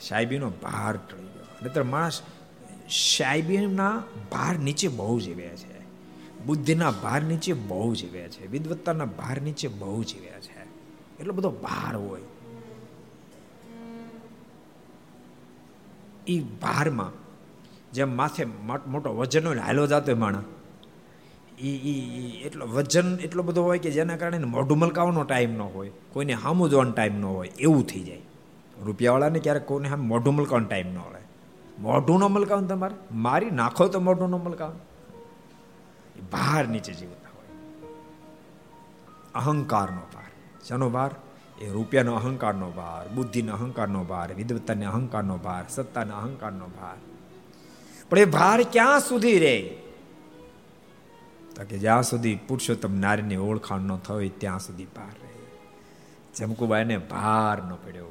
સાહેબીનો ભાર ટળી ગયો. નહીતર માણસ સાહેબીના ભાર નીચે બહુ જીવ્યા છે. બુદ્ધિના ભાર નીચે બહુ જીવ્યા છે, વિદવત્તાના ભાર નીચે બહુ જીવ્યા છે. એટલો બધો ભાર હોય. એ ભારમાં જેમ માથે મોટો વજન હોય હાલો જાતો માણસ. એ એટલો વજન એટલો બધો હોય કે જેના કારણે મોઢું મલકાવાનો ટાઈમ ન હોય, કોઈને હામું જોવાનો ટાઈમ ન હોય, એવું થઈ જાય. રૂપિયાવાળાને ક્યારેક કોઈને આમ મોઢું મલકાવાનો ટાઈમ ન હોય મોઢું ન મલકાવું તમારે? મારી નાખો તો મોઢું ન મલકાવું ભાર નીચે જીવતા હોય. અહંકારનો ભાર. શાનો ભાર? એ રૂપિયાનો અહંકારનો ભાર, બુદ્ધિનો અહંકારનો ભાર વિદવત્તાને અહંકારનો ભાર, સત્તાના અહંકારનો ભાર. પણ એ ભાર ક્યાં સુધી રહે તો કે જ્યાં સુધી પુરુષોત્તમ નારીની ઓળખાણ ન થઈ, ત્યાં સુધી ભાર રહે. જમકુબાઈને ભાર ન પડ્યો.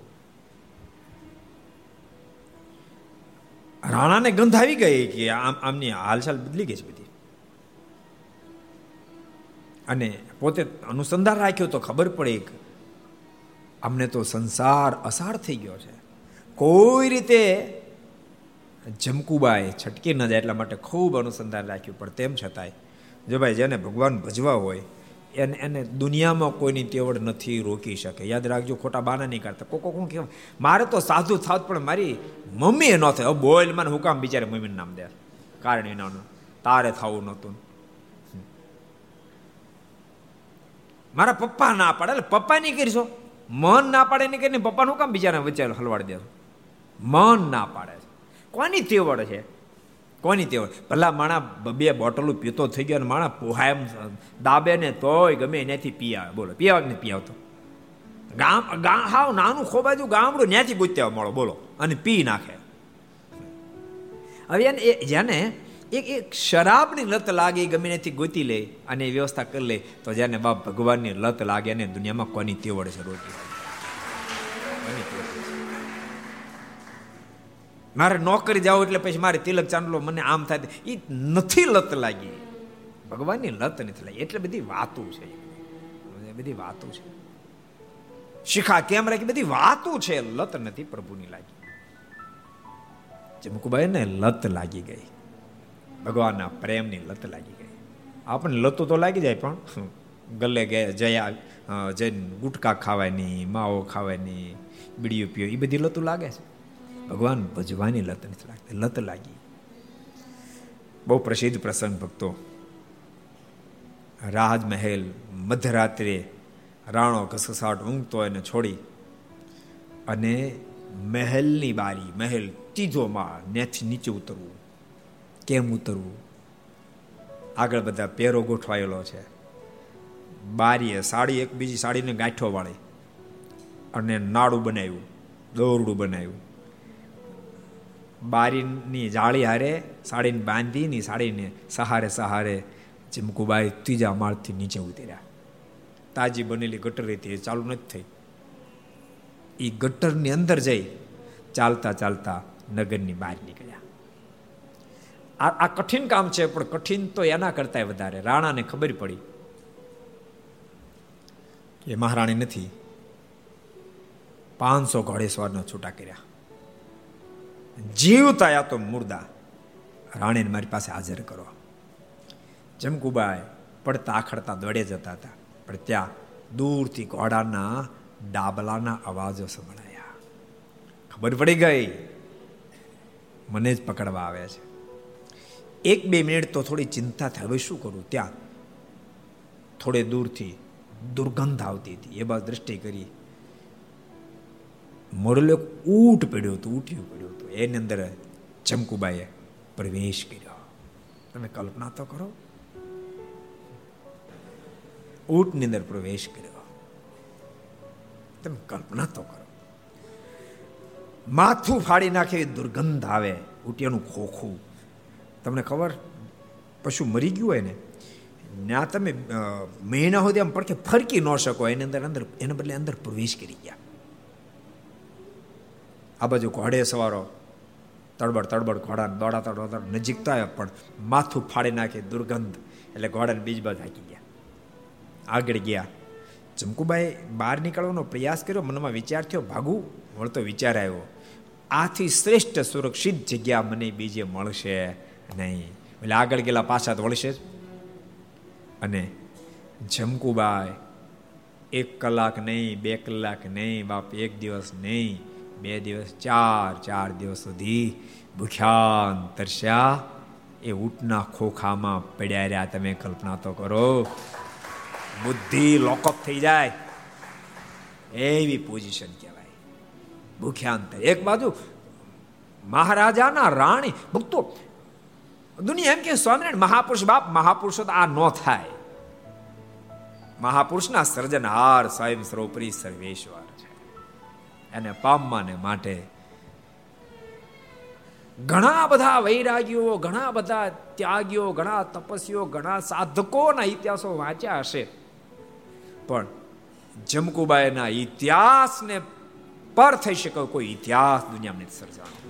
રાણાને ગંધ આવી ગઈ કે આમ આમની હાલચાલ બદલી ગઈ છે બધી. અને પોતે અનુસંધાન રાખ્યો તો ખબર પડે કે અમને તો સંસાર અસાર થઈ ગયો છે. કોઈ રીતે જમકુબાઈ છટકી ન જાય એટલા માટે ખૂબ અનુસંધાન રાખ્યું, પણ તેમ છતાંય, જો ભાઈ જેને ભગવાન ભજવા હોય, એને એને દુનિયામાં કોઈની તેવડ નથી રોકી શકે. યાદ રાખજો, ખોટા બાના નહીં કરતા કોકો કોણ કહેવાય મારે તો સાધુ થાત, પણ મારી મમ્મીએ ન થાય. બોલ મને હું કામ બિચારે મમ્મીનું નામ દે. કારણ એનાનું. તારે થવું નહોતું. મારા પપ્પા ના પાડે. એટલે પપ્પા નહીં કરશો. મન ના પાડે નહીં કરીને પપ્પાનું કામ બીજાને વચ્ચે હલવાડી દેશો મન ના પાડે છે. કોની તેવડ છે? કોની તેવડ? ભલા માણા બે બોટલું પીતો થઈ ગયો અને માણા પોહા એમ દાબે ને તોય ગમે એનાથી પી આવે. બોલો પી આવે ને પી આવતો ગામ ગામ હાવ નાનું ખોબાજુ ગામડું ત્યાંથી ગુજ્યા મળો બોલો અને પી નાખે. હવે એને જેને એક એક શરાબની લત લાગે ગમે નથી ગોતી લે અને વ્યવસ્થા કરી લે, તો જેને બાપ ભગવાનની લત લાગે અને દુનિયામાં કોની તેવડ છે રોટી મારે નોકરી જાવ એટલે પછી મારે તિલક ચાંદલો મને આમ થાય એ નથી લત લાગી. ભગવાનની લત નથી લાગી. એટલે બધી વાતો છે. બધી વાતો છે. શિખા કેમ રાખી? બધી વાતો છે. લત નથી પ્રભુની લાગી. ચમકુબાઈ ને લત લાગી ગઈ. ભગવાનના પ્રેમની લત લાગી ગઈ. આપણને લતો તો લાગી જાય પણ ગલે ગયા જયા જઈને ગુટકા ખાવાની, માવો ખાવાની, બીડીઓ પીઓ એ બધી લતું લાગે છે. ભગવાન ભજવાની લત નથી લાગતી, લત લાગી. બહુ પ્રસિદ્ધ પ્રસંગ ભક્તો. રાજમહેલ મધ્યરાત્રે રાણો ઘસઘસાટ ઊંઘતો એને છોડી અને મહેલની બારી, મહેલ ત્રીજો માળ નેથી નીચે ઉતરવું. કેમ ઉતરવું? આગળ બધા પેરો ગોઠવાયેલો છે. બારીએ સાડી, એક બીજી સાડીને ગાંઠો વાળી અને નાડું બનાવ્યું, દોરડું બનાવ્યું. બારીની જાળી હારે સાડીને બાંધીની સાડીને સહારે સહારે ચીમકુબાઈ ત્રીજા માળથી નીચે ઉતર્યા. તાજી બનેલી ગટર હતી એ ચાલુ નથી થઈ. એ ગટરની અંદર જઈ ચાલતા ચાલતા નગરની બહાર નીકળ્યા આ કઠિન કામ છે, પણ કઠિન તો એના કરતાંય વધારે. રાણાને ખબર પડી એ મહારાણી નથી. પાંચસો ઘોડેસવારનો છૂટા કર્યા. જીવતા યા તો મુર્દા. રાણીને મારી પાસે હાજર કરો. જમકુબાઈ પડતા આખડતા દોડે જતા હતા, પણ ત્યાં દૂરથી ઘોડાના ડાબલાના અવાજો સંભળાયા. ખબર પડી ગઈ? મને જ પકડવા આવે છે. એક બે મિનિટ તો થોડી ચિંતા થઈ હવે શું કરું? ત્યાં થોડે દૂરથી દુર્ગંધ આવતી હતી. એ બાદ દ્રષ્ટિ કરી. મોડલો ઊંટ પડ્યો હતું ઊઠ્યું પડ્યું હતું. એની અંદર ચમકુબાઈએ પ્રવેશ કર્યો. તમે કલ્પના તો કરો. ઊંટની અંદર પ્રવેશ કર્યો. તમે કલ્પના તો કરો. માથું ફાડી નાખે દુર્ગંધ આવે ઉટિયાનું ખોખું. તમને ખબર? પશુ મરી ગયું હોય ને ત્યાં તમે મહિના સુધી આમ પડખે ફરકી ન શકો. એની અંદર અંદર, એના બદલે અંદર પ્રવેશ કરી ગયા. આ બાજુ ઘોડે સવારો, તડબડ તડબડ ઘોડા દોડા તડબડ આવ્યા, પણ માથું ફાડી નાખે દુર્ગંધ, એટલે ઘોડાને બીજ બાજુ હાકી ગયા. આગળ ગયા. ચમકુબાઈ બહાર નીકળવાનો પ્રયાસ કર્યો, મનમાં વિચાર થયો, ભાગું, વળતો વિચાર આવ્યો. આથી શ્રેષ્ઠ સુરક્ષિત જગ્યા મને બીજે મળશે. નહીં એટલે આગળ ગયેલા પાછા તો વળશે અને જમકુબાઈ એક કલાક નહીં, બે કલાક નહીં, બાપ, એક દિવસ નહીં, બે દિવસ, ચાર ચાર દિવસ સુધી ભૂખ્યાન તરસ્યા. એ ઊંટના ખોખામાં પડ્યા રહ્યા. તમે કલ્પના તો કરો. બુદ્ધિ લોકઅપ થઈ જાય. એવી પોઝિશન કહેવાય. ભૂખ્યાંત એક બાજુ મહારાજાના રાણી, ભક્તો દુનિયા એમ કે સ્વામિનારાયણ, મહાપુરુષ બાપ મહાપુરુષો તો આ ન થાય. મહાપુરુષના સર્જનહાર સ્વયં સર્વોપરી સર્વેશ્વર છે. એને પામવાને માટે ઘણા બધા વૈરાગીઓ, ઘણા બધા ત્યાગીઓ, ઘણા તપસ્વીઓ, ઘણા સાધકોના ઇતિહાસો વાંચ્યા હશે. પણ જમકુબાઈના ઇતિહાસને પર થઈ શકે કોઈ ઇતિહાસ દુનિયામાં નથી સર્જાણો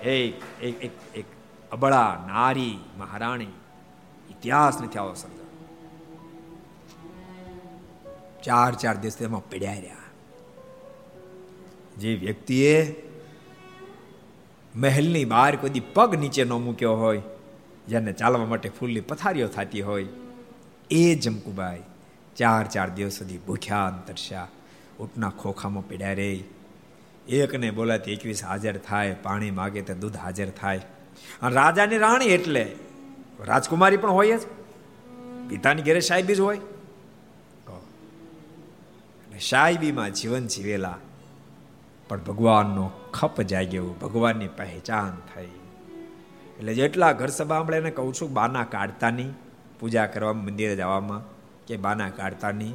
એક એક એક એક અબળા નારી મહારાણી ઇતિહાસ નથી આવો સર્જાણો ચાર ચાર દિવસ તેમાં પડ્યા રહ્યા. જે વ્યક્તિએ મહેલની બહાર કોઈ પગ નીચે ન મૂક્યો હોય, જેને ચાલવા માટે ફૂલની પથારીઓ થતી હોય, એ જમકુબાઈ ચાર ચાર દિવસ સુધી ભૂખ્યા અંતરશા ઊંટના ખોખામાં પીડ્યા રે એકને બોલાતી એકવીસ હાજર થાય, પાણી માગે તો દૂધ હાજર થાય. અને રાજાની રાણી એટલે રાજકુમારી પણ હોય જ. પિતાની ઘેરે સાહેબી જ હોય. સાહેબીમાં જીવન જીવેલા પણ ભગવાનનો ખપ જાગ્યો, ભગવાનની પહેચાન થઈ. એટલે જેટલા ઘર સભા એને કહું છું, બાના કાઢતા નહીં પૂજા કરવા મંદિરે જવામાં કે બાના કાઢતા નહીં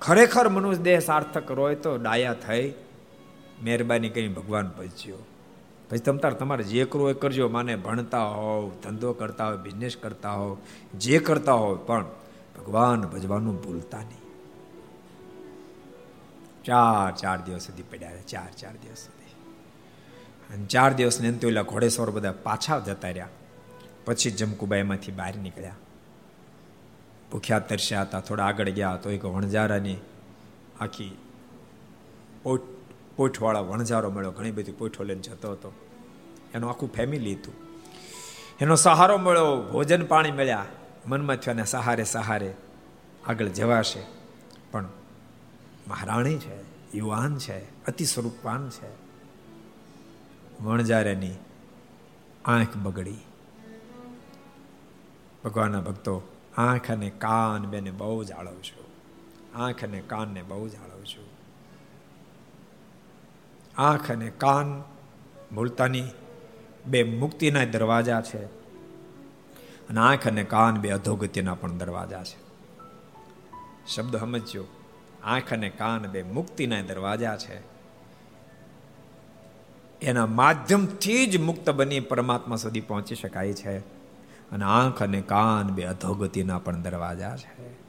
ખરેખર મનુષ્ય દેહ સાર્થક હોય તો ડાયા થઈ, મહેરબાની કરી ભગવાન પહોંચ્યો પછી તમ તાર તમારે જે કરવું એ કરજો. માને ભણતા હોવ, ધંધો કરતા હોય બિઝનેસ કરતા હોવ, જે કરતા હોવ, પણ ભગવાન ભજવાનું ભૂલતા નહીં. ચાર ચાર દિવસ સુધી પડ્યા ચાર ચાર દિવસ સુધી. અને ચાર દિવસને અંતે ઓલા ઘોડેશ્વર બધા પાછા જતા રહ્યા. પછી જમકુબાઈમાંથી બહાર નીકળ્યા. ભૂખ્યા, તરસ્યા હતા, થોડા આગળ ગયા તો એક વણઝારાની આખી પોઠ પોઠવાળા વણઝારો મળ્યો. ઘણી બધી પોઠો લઈને જતો હતો. એનું આખું ફેમિલી હતું. એનો સહારો મળ્યો. ભોજન પાણી મળ્યા. મનમાં થયાને સહારે સહારે આગળ જવાશે. પણ મહારાણી છે, યુવાન છે અતિ સ્વરૂપવાન છે. વણજારેની આંખ બગડી. ભગવાનના ભક્તો, આંખ અને કાન બેને બહુ જાળવ છું આંખ અને કાનને બહુ જાળવ છું આંખ અને કાન ભૂલતાની બે મુક્તિના દરવાજા છે અને આંખ અને કાન બે અધોગતિના પણ દરવાજા છે. શબ્દ સમજ્યો આંખ અને કાન બે મુક્તિના દરવાજા છે. એના માધ્યમથી જ મુક્ત બની પરમાત્મા સુધી પહોંચી શકાય છે. અને આંખ અને કાન બે અધોગતિના પણ દરવાજા છે.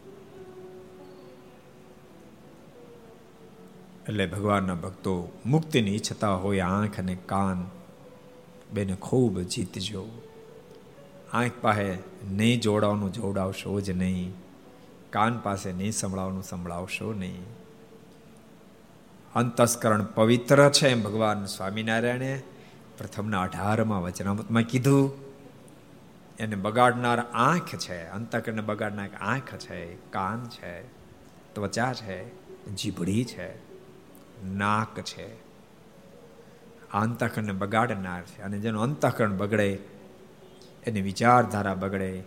એટલે ભગવાનના ભક્તો, મુક્તિની ઈચ્છતા હોય, આંખ અને કાન બેને ખૂબ જીતજો. આંખ પાસે નહીં જોડાવાનું જોડાવશો જ નહીં. કાન પાસે નહીં સંભળાવવાનું સંભળાવશો નહીં. અંતસ્કરણ પવિત્ર છે એમ ભગવાન સ્વામિનારાયણે પ્રથમના અઢારમાં વચનામતમાં કીધું. એને બગાડનાર આંખ છે, અંતકરણને બગાડનાર આંખ છે, કાન છે, ત્વચા છે, જીભડી છે. નાક છે. અંતકરણને બગાડનાર છે અને જેનું અંતઃકરણ બગડે, એની વિચારધારા બગડે,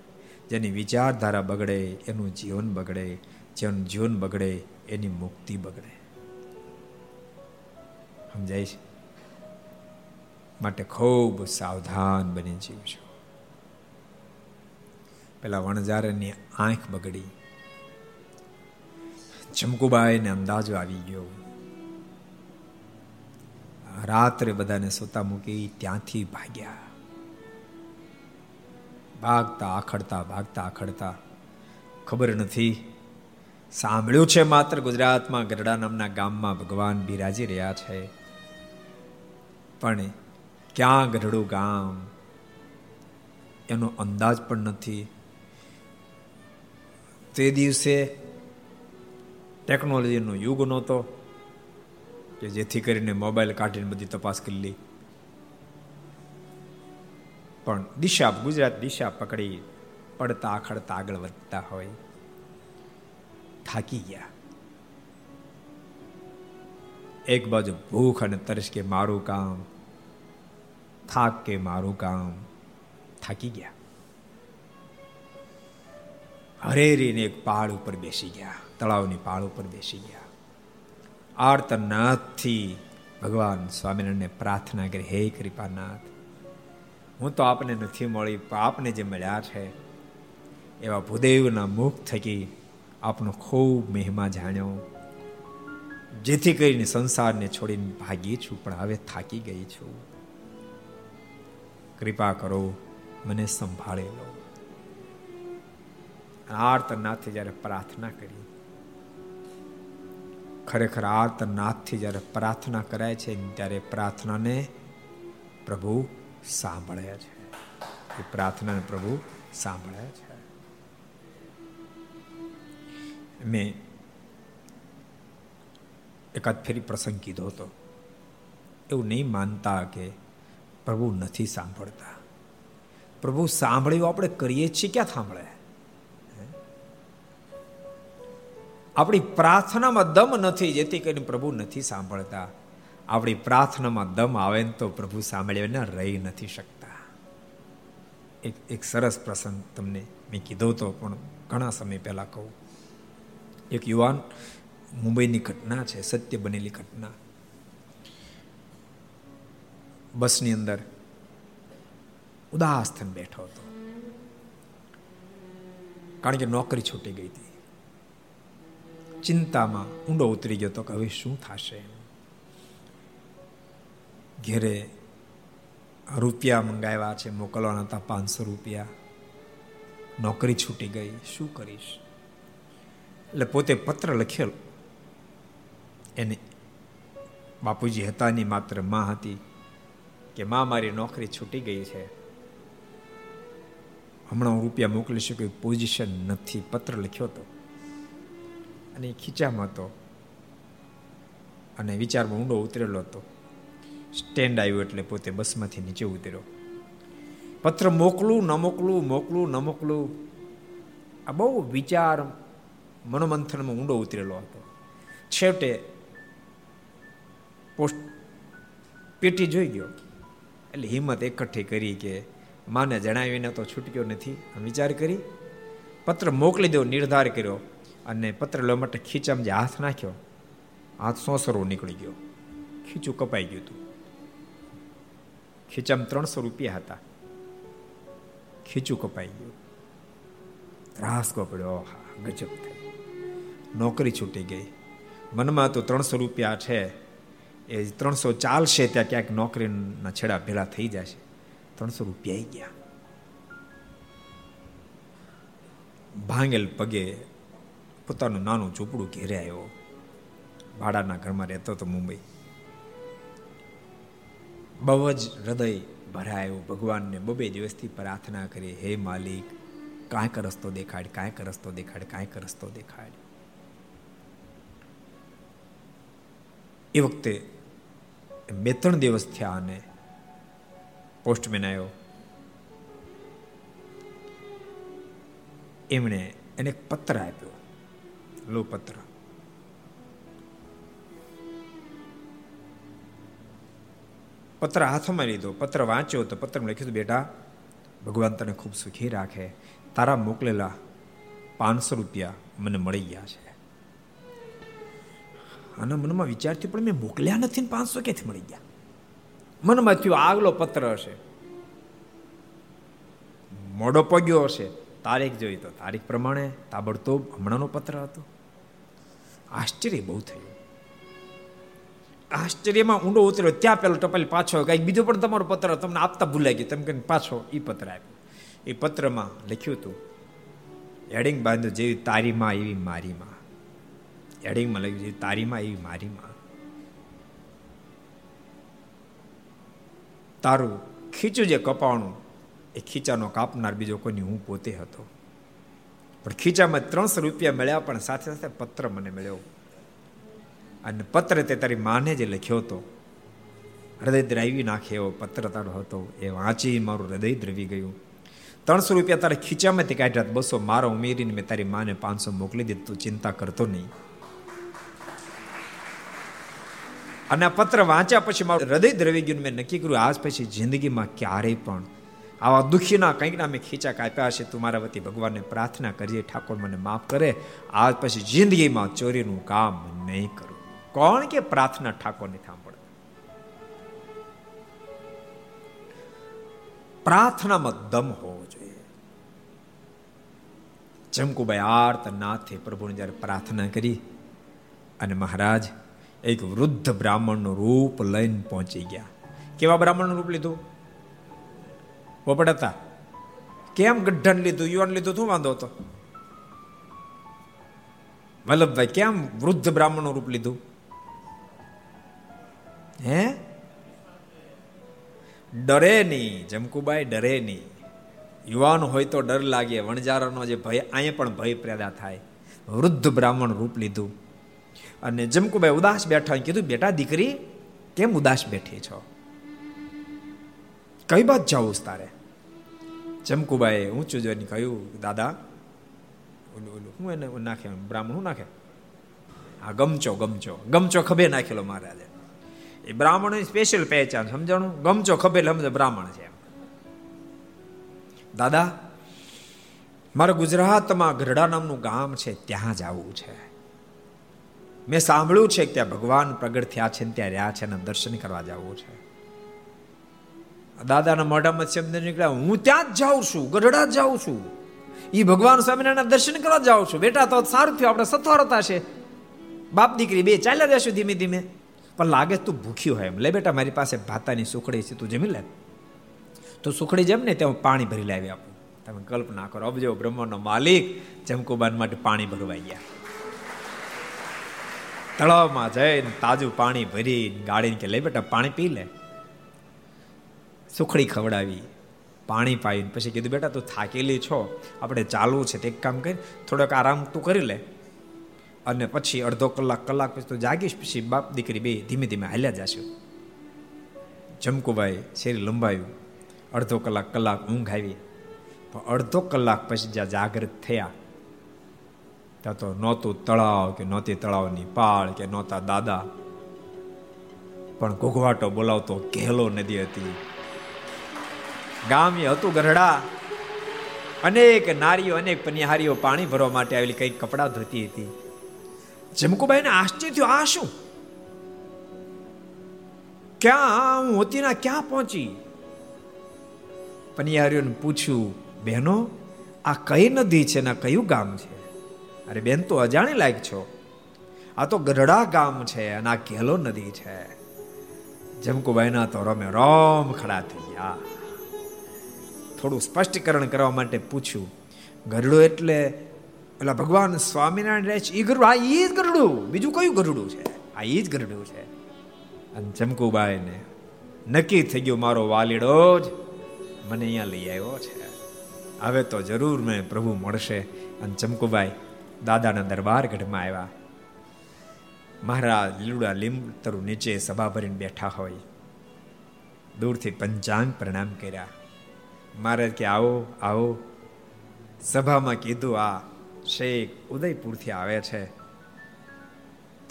જેની વિચારધારા બગડે, એનું જીવન બગડે, જેનું જીવન બગડે, એની મુક્તિ બગડે. સમજાય છે? માટે ખૂબ સાવધાન બની જીવજો પેલા વણઝારની આંખ બગડી. ચમકુબાઈને અંદાજો આવી ગયો. રાત્રે બધાને સોતા મૂકી ત્યાંથી ભાગ્યા. ભાગતા, આખડતા ભાગતા, આખડતા. ખબર નથી. સાંભળ્યું છે માત્ર ગુજરાતમાં ગરડા નામના ગામમાં ભગવાન બિરાજી રહ્યા છે. પણ ક્યાં ગઢડું ગામ? એનો અંદાજ પણ નથી. તે દિવસે ટેકનોલોજીનો યુગ નહોતો. કે જેથી કરીને મોબાઈલ કાઢીને બધી તપાસ કરી લી. પણ દિશા, ગુજરાત દિશા પકડી પડતા આખડતા આગળ વધતા હોય. થાકી ગયા. એક બાજુ ભૂખ અને તરસ કે મારું કામ, થાક કે મારું કામ, થાકી ગયા. હરેરીને એક પહાડ ઉપર બેસી ગયા, તળાવની પહાડ ઉપર બેસી ગયા. આર્તનાથથી ભગવાન સ્વામિનારાયણને પ્રાર્થના કરી, હે કૃપાનાથ, હું તો આપને નથી મળી, પણ આપને જે મળ્યા છે, એવા ભૂદેવના મુખ થકી આપનો ખૂબ મહિમા જાણ્યો. જેથી કરીને સંસારને છોડીને ભાગી છું, પણ હવે થાકી ગઈ છું. કૃપા કરો, મને સંભાળેલો આર્તનાથે જ્યારે પ્રાર્થના કરી ખરેખર આર્તનાથથી જ્યારે પ્રાર્થના કરાય છે, ત્યારે પ્રાર્થનાને પ્રભુ સાંભળે છે. એ પ્રાર્થનાને પ્રભુ સાંભળે છે. મેં એકાદ ફેરી પ્રસંગ કીધો હતો. એવું નહીં માનતા કે પ્રભુ નથી સાંભળતા. પ્રભુ સાંભળ્યું, આપણે કરીએ છીએ, ક્યાં સાંભળે? આપણી પ્રાર્થનામાં દમ નથી, જેથી કરીને પ્રભુ નથી સાંભળતા. આપણી પ્રાર્થનામાં દમ આવે ને તો પ્રભુ સાંભળ્યા રહી નથી શકતા. એક એક સરસ પ્રસંગ તમને મેં કીધો તો, પણ ઘણા સમય પહેલા કહું. એક યુવાન મુંબઈની ઘટના છે, સત્ય બનેલી ઘટના. બસની અંદર ઉદાસ થઈને બેઠો હતો. કારણ કે નોકરી છૂટી ગઈ હતી. ચિંતામાં ઊંડો ઉતરી ગયો તો કે હવે શું થશે? ઘેરે રૂપિયા મંગાવ્યા છે, મોકલવાના હતા પાંચસો રૂપિયા. નોકરી છૂટી ગઈ, શું કરીશ? એટલે પોતે પત્ર લખેલ. એને બાપુજી હતા ની માત્રમાં હતી કે માં મારી નોકરી છૂટી ગઈ છે. હમણાં હું રૂપિયા મોકલી શકું પોઝિશન નથી. પત્ર લખ્યો હતો અને ખીચામાં હતો. અને વિચારમાં ઊંડો ઉતરેલો હતો. સ્ટેન્ડ આવ્યો એટલે પોતે બસમાંથી નીચે ઉતર્યો. પત્ર મોકલું, ન મોકલું મોકલું, ન મોકલું. આ બહુ વિચાર મનોમંથનમાં ઊંડો ઉતરેલો હતો. છેવટે પોસ્ટ પેટી જોઈ ગયો. એટલે હિંમત એકઠી કરી કે માને જણાવીને તો છૂટક્યો નથી. વિચાર કરી. પત્ર મોકલી દો, નિર્ધાર કર્યો. અને પત્ર લેવા માટે ખીચામાં જે હાથ નાખ્યો, હાથ સોસરો નીકળી ગયો. ખીચું કપાઈ ગયું હતું. ખીચામાં ત્રણસો રૂપિયા હતા. ખીચું કપાઈ ગયું. ત્રાસકો પડ્યો. હા ગજબ થઈ. નોકરી છૂટી ગઈ. મનમાં તો ત્રણસો રૂપિયા છે. એ ત્રણસો ચાલશે ત્યાં ક્યાંક નોકરીના છેડા ભેળા થઈ જશે. ત્રણસો રૂપિયા ગયા. ભાંગેલ પગે પોતાનું નાનું ઝૂંપડું ઘેરે આવ્યો. ભાડાના ઘરમાં રહેતો હતો મુંબઈ. બહુ જ હૃદય ભરાયો. ભગવાનને બબે દિવસથી પ્રાર્થના કરી, હે માલિક, કાંઈક રસ્તો દેખાડ, કાંઈક રસ્તો દેખાડ, કાંઈક રસ્તો દેખાડ. એ વખતે બે ત્રણ દિવસ થયા અને પોસ્ટમેન આવ્યો. એમણે એને પત્ર આપ્યો. લો પત્ર પત્ર હાથમાં લીધો. પત્ર વાંચ્યો તો પત્રમાં લખ્યું બેટા, ભગવાન તને ખૂબ સુખી રાખે. તારા મોકલેલા પાંચસો રૂપિયા મને મળી ગયા છે. આના મનમાં વિચારથી પણ મેં મોકલ્યા નથી ને પાંચસો ક્યાંથી મળી ગયા? મનમાં થયું, આગલો પત્ર હશે. મોડો પગ્યો હશે. તારીખ જોઈ તો તારીખ પ્રમાણે તાબડતોબ હમણાંનો પત્ર હતો. આશ્ચર્ય બહુ થયું. આશ્ચર્યમાં ઊંડો ઉતર્યો. ત્યાં પેલો ટપાલ પાછો કંઈક બીજો પણ તમારો પત્ર તમને આપતા ભૂલાઈ ગયો. તમે કે પાછો એ પત્ર આપ્યો. એ પત્રમાં લખ્યું હતું, હેડિંગ બાંધો જેવી તારીમાં એવી મારીમાં. હેડિંગમાં લખ્યું, જેવી તારીમાં એવી મારીમાં. તારું ખીચું જે કપાણું, એ ખીચાનો કાપનાર બીજો કોઈની હું પોતે હતો. પણ ખીચામાં ત્રણસો રૂપિયા મળ્યા, પણ સાથે સાથે પત્ર મને મળ્યો. અને પત્ર તે તારી માને જે લખ્યો હતો. હૃદય દ્રાવી નાખે એવો પત્ર તારો હતો. એ વાંચી મારું હૃદય દ્રવી ગયું. ત્રણસો રૂપિયા તારે ખીચામાંથી કાઢ્યા બસો મારો ઉમેરીને મેં તારી માને પાંચસો મોકલી દીધું. તું ચિંતા કરતો નહીં. અને આ પત્ર વાંચ્યા પછી મારું હૃદય દ્રવી ગયું મેં નક્કી કર્યું, આજ પછી જિંદગીમાં ક્યારેય પણ આવા દુઃખીના કંઈકના મેં ખીચા કાપ્યા છે, તું મારા વતી ભગવાનને પ્રાર્થના કરીએ, ઠાકોર મને માફ કરે, આજ પછી જિંદગીમાં ચોરીનું કામ નહીં કરું. કોણ કે પ્રાર્થના ઠાકોરને સાંભળે? પ્રાર્થનામાં દમ હોવો જોઈએ. ચમકુભાઈ આર્ત નાથે પ્રભુને જ્યારે પ્રાર્થના કરી અને મહારાજ એક વૃદ્ધ બ્રાહ્મણનું રૂપ લઈને પહોંચી ગયા. કેવા બ્રાહ્મણનું રૂપ લીધું? પોપડતા કેમ ગઢન લીધું? યુવાન લીધું? શું વાંધો હતો? વલ્લભભાઈ, કેમ વૃદ્ધ બ્રાહ્મણનું રૂપ લીધું? હે? ડરે નહીં, જમકુબાઈ, ડરે નહીં. યુવાન હોય તો ડર લાગે. વણજારાનો જે ભય અહીંયા પણ ભય પેદા થાય. વૃદ્ધ બ્રાહ્મણ રૂપ લીધું. અને જમકુબાઈ ઉદાસ બેઠા કીધું, બેટા, દીકરી, કેમ ઉદાસ બેઠી છો? કઈ બાત જાઉં તારે? ચમકુબાએ ઊંચું જોઈને કહ્યું દાદા ઓલું ઓલું હું એને નાખે બ્રાહ્મણ હું નાખે હા ગમચો ગમચો ગમચો ખભે નાખેલો મહારાજે એ બ્રાહ્મણની સ્પેશિયલ પહેચાન સમજાણું ગમચો ખભે સમજો બ્રાહ્મણ છે દાદા મારે ગુજરાતમાં ગઢડા નામનું ગામ છે ત્યાં જ આવવું છે મેં સાંભળ્યું છે કે ત્યાં ભગવાન પ્રગટ થયા છે ત્યાં રહ્યા છે અને દર્શન કરવા જવું છે દાદાના મોઢામાં શબ્દ નીકળ્યા, હું ત્યાં જ જાઉં છું, ગઢડા જ જાઉં છું. એ ભગવાન સ્વામિનારાયણ દર્શન કરવા જાઉં છું. બેટા, તો સારું થયું, આપણે સત્વરતા છે. બાપ દીકરી બે ચાલ્યા જશું ધીમે ધીમે. પણ લાગે તું ભૂખ્યું હોય એમ. લે બેટા, મારી પાસે ભાતાની સુખડી છે, તું જમી લે. તો સુખડી જેમ ને, ત્યાં પાણી ભરી લાવી આપું. તમે કલ્પના કરો અબજો બ્રહ્માનો માલિક જમકુબાન માટે પાણી ભરવા ગયા. તળાવમાં જઈને તાજું પાણી ભરી ગાડીને કે, લે બેટા, પાણી પી લે. સુખડી ખવડાવી, પાણી પાઈને પછી કીધું, બેટા, તું થાકેલી છો. આપણે ચાલવું છે, તે એક કામ કરી, થોડોક આરામ તું કરી લે. અને પછી અડધો કલાક કલાક પછી તું જાગીશ, પછી બાપ દીકરી બે ધીમે ધીમે હાલ્યા જશે. જમકુભાઈ શેરી લંબાયું. અડધો કલાક કલાક ઊંઘ આવી. પણ અડધો કલાક પછી જ્યાં જાગૃત થયા, ત્યાં તો નહોતું તળાવ કે નહોતી તળાવની પાળ કે નહોતા દાદા. પણ ઘોઘવાટો બોલાવતો, ઘેલો નદી હતી. ગામ હતું ગરડા. અનેક નારીઓ, અનેક પનિહારીઓ પાણી ભરવા માટે આવેલી કંઈક કપડાં ધોતી હતી. જમકુબાઈને આશ્ચર્ય થયું, આ શું? ક્યાં? હું હોતીના ક્યાં પહોંચી? પનિહારીઓને પૂછ્યું, બહેનો, આ કઈ નદી છે ને કયું ગામ છે? અરે બેન, તો અજાણી લાયક છો. આ તો ગઢડા ગામ છે અને આ ઘેલો નદી છે. જમકુબાઈના તો રમે રોમ ખડા થઈ ગયા. થોડું સ્પષ્ટીકરણ કરવા માટે પૂછ્યું, ગરડો એટલે પેલા ભગવાન સ્વામિનારાયણ રહે છે? એ ગરડું? આ એ જ ગરડું. બીજું કયું ગરડું છે? આ એ જ ગરડું છે. અને ચમકુબાઈને નક્કી થઈ ગયું મારો વાલીડો જ. મને અહીંયા લઈ આવ્યો છે. હવે તો જરૂર મેં પ્રભુ મળશે. અને ચમકુબાઈ દાદાના દરબાર ગઢમાં આવ્યા. મહારાજ લીલુડા લીંબતરુ નીચે સભા ભરીને બેઠા હોય. દૂરથી પંચાંગ પ્રણામ કર્યા. મહારાજ કે આવો આવો. સભામાં કીધું, આ શેખ ઉદયપુરથી આવે છે.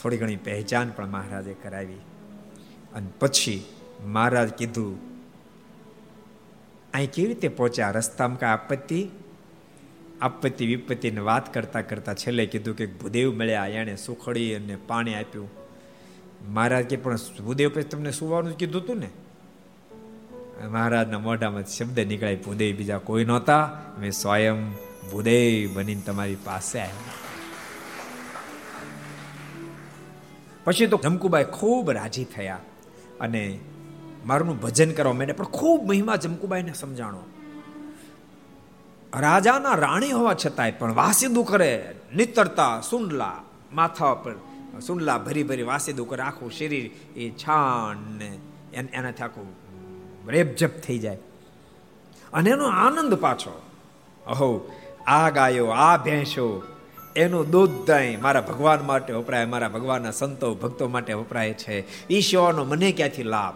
થોડી ઘણી પહેચાન પણ મહારાજે કરાવી. અને પછી મહારાજ કીધું, અહીં કેવી રીતે પહોંચ્યા? રસ્તામાં કાંઈ આપત્તિ? આપત્તિ વિપત્તિની વાત કરતા કરતા છેલ્લે કીધું કે ભૂદેવ મળ્યા, એણે સુખડી અને પાણી આપ્યું. મહારાજ કે પણ ભૂદેવ પછી તમને સુવાનું કીધું હતું ને? મહારાજના મોઢામાં શબ્દ નીકળાય ભૂદેવ બીજા કોઈ નહોતા. મેં સ્વયં ભૂદેવ બનીને તમારી પાસે આવ્યા. પછી તો જમકુબાઈ ખૂબ રાજી થયા અને મારું ભજન કરવા માંડ્યા. પણ ખૂબ મહિમા જમકુબાઈને સમજાણો. રાજાના રાણી હોવા છતાંય પણ વાસીદું કરે, નિતરતા, સુંડલા, માથા પર સુંડલા ભરી ભરી વાસીદું કરે. આખું શરીર એ છાણ ને એનાથી આખું રેપઝપ થઈ જાય. અને એનો આનંદ પાછો. અહો, આ ગાયો, આ ભેંસો, એનું દૂધ દહીં મારા ભગવાન માટે વપરાય, મારા ભગવાનના સંતો, ભક્તો માટે વપરાય છે. એ સેવાનો મને ક્યાંથી લાભ?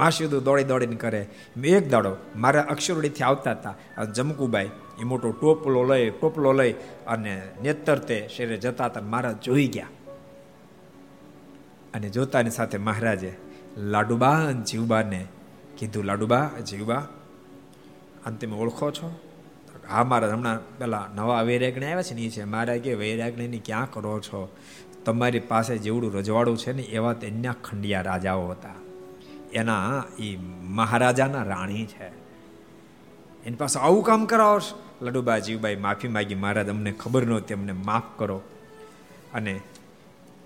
આ સીધું દોડી દોડીને કરે. એક દાડો મારા અક્ષરડીથી આવતા હતા. જમકુબાઈ, એ મોટો ટોપલો લઈ ટોપલો લઈ અને નેતર તે શેરે જતા હતા મારા જોઈ ગયા. અને જોતાની સાથે મહારાજે લાડુબાન જીવબાને કીધું, લાડુબા, જીવબા અને તમે ઓળખો છો? હા મારા હમણાં પેલા નવા વૈરાગણી આવ્યા છે ને, એ છે, મારા કે વૈરાગણીની ક્યાં કરો છો? તમારી પાસે જેવડું રજવાડું છે ને, એવા તેના ખંડિયા રાજાઓ હતા. એના એ મહારાજાના રાણી છે. એની પાસે આવું કામ કરાવો લડુબા, જીવબાઈ, માફી માગી, મહારાજ, અમને ખબર નહોતી, અમને માફ કરો. અને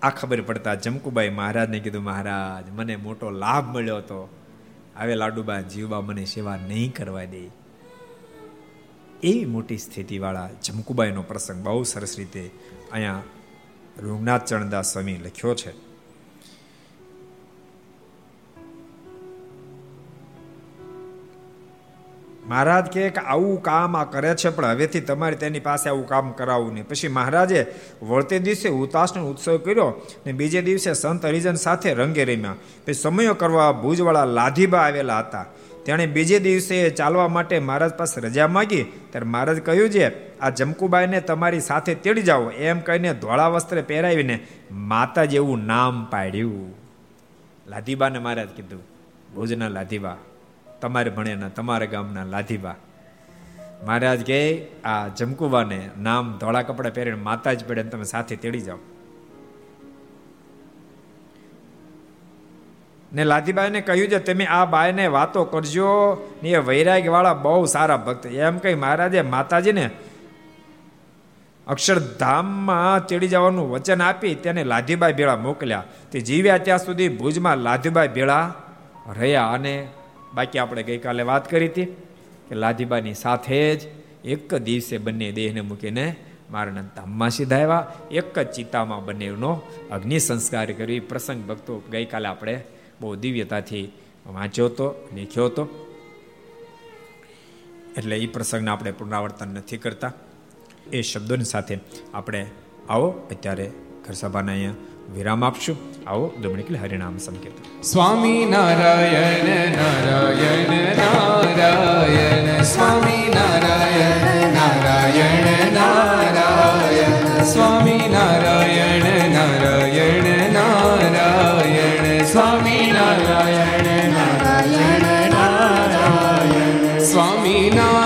આ ખબર પડતા જમકુબાઈ મહારાજને કીધું, મહારાજ, મને મોટો લાભ મળ્યો હતો હવે લાડુબા જીવબા મને સેવા નહીં કરવા દે. એવી મોટી સ્થિતિવાળા જમકુબાઈનો પ્રસંગ બહુ સરસ રીતે અહીંયા રૂગનાથ ચરણદાસ સ્વામી લખ્યો છે. મહારાજ કહે કે આવું કામ આ કરે છે, પણ હવેથી તમારે તેની પાસે આવું કામ કરાવવું નહીં. પછી મહારાજે વળતે દિવસે ઉતાસનો ઉત્સવ કર્યો ને બીજે દિવસે સંત હરિજન સાથે રંગે રમ્યા. પછી સમયો કરવા ભુજવાળા લાધીબા આવેલા હતા. તેણે બીજે દિવસે ચાલવા માટે મહારાજ પાસે રજા માગી. ત્યારે મહારાજ કહ્યું છે, આ જમકુબાઈને તમારી સાથે તેડી જાઓ. એમ કહીને ધોળા વસ્ત્ર પહેરાવીને માતા જેવું નામ પાડ્યું. લાધીબાને મહારાજ કીધું, ભુજના લાધીબા. તમારે ભણેના તમારા ગામના લાધીબા. મહારાજ કહે, આ જમકુબાને નામ ધોળા કપડા પહેરીને માતા જ પડે તમે સાથે તેડી જાઓ. ને લાધીબાઈને કહ્યું છે, તમે આ બાયને વાતો કરજો ને એ વૈરાગ્ય વાળા બહુ સારા ભક્ત. એમ કહી મહારાજે માતાજીને અક્ષરધામમાં તેડી જવાનું વચન આપી તેને લાધીબાઈ ભેળા મોકલ્યા. તે જીવ્યા ત્યાં સુધી ભુજમાં લાધીબાઈ ભેળા રહ્યા અને બાકી આપણે ગઈકાલે વાત કરી હતી કે લાધીબાની સાથે જ એક દિવસે બંને દેહને મૂકીને મારાના ધામમાં સીધા આવ્યા એક જ ચિત્તામાં બંનેનો અગ્નિ સંસ્કાર કર્યો એ પ્રસંગ ભક્તો ગઈકાલે આપણે બહુ દિવ્યતાથી વાંચ્યો હતો, લીખ્યો હતો. એટલે એ પ્રસંગને આપણે પુનરાવર્તન નથી કરતા. એ શબ્દોની સાથે આપણે આવો, અત્યારે ઘર સભાના અહીંયા વિરામ આપશું. આવો દમણિકલ હરિનામ સંકેત. સ્વામી નારાયણ નારાયણ નારાયણ, સ્વામી નારાયણ નારાયણ નારાયણ, સ્વામી નારાયણ નારાયણ નારાયણ, સ્વામી નારાયણ નારાયણ નારાયણ, સ્વામી નારાયણ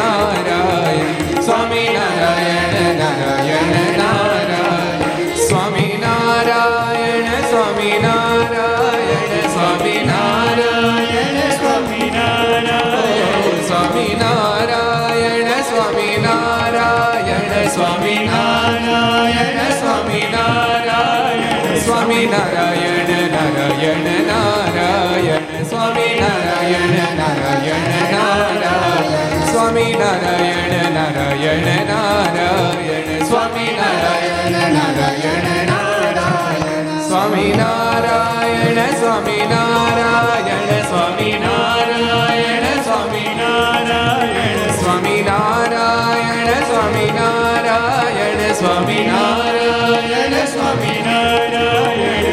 સ્વામી નારાયણ નારાયણ નારાયણ સ્વામી નારાયણ નારાયણ નારાયણ સ્વામી નારાયણ નારાયણ નારાયણ સ્વામી નારાયણ નારાયણ નારાયણ સ્વામી નારાયણ સ્વામી નારાયણ સ્વામી નારાયણ સ્વામી નારાયણ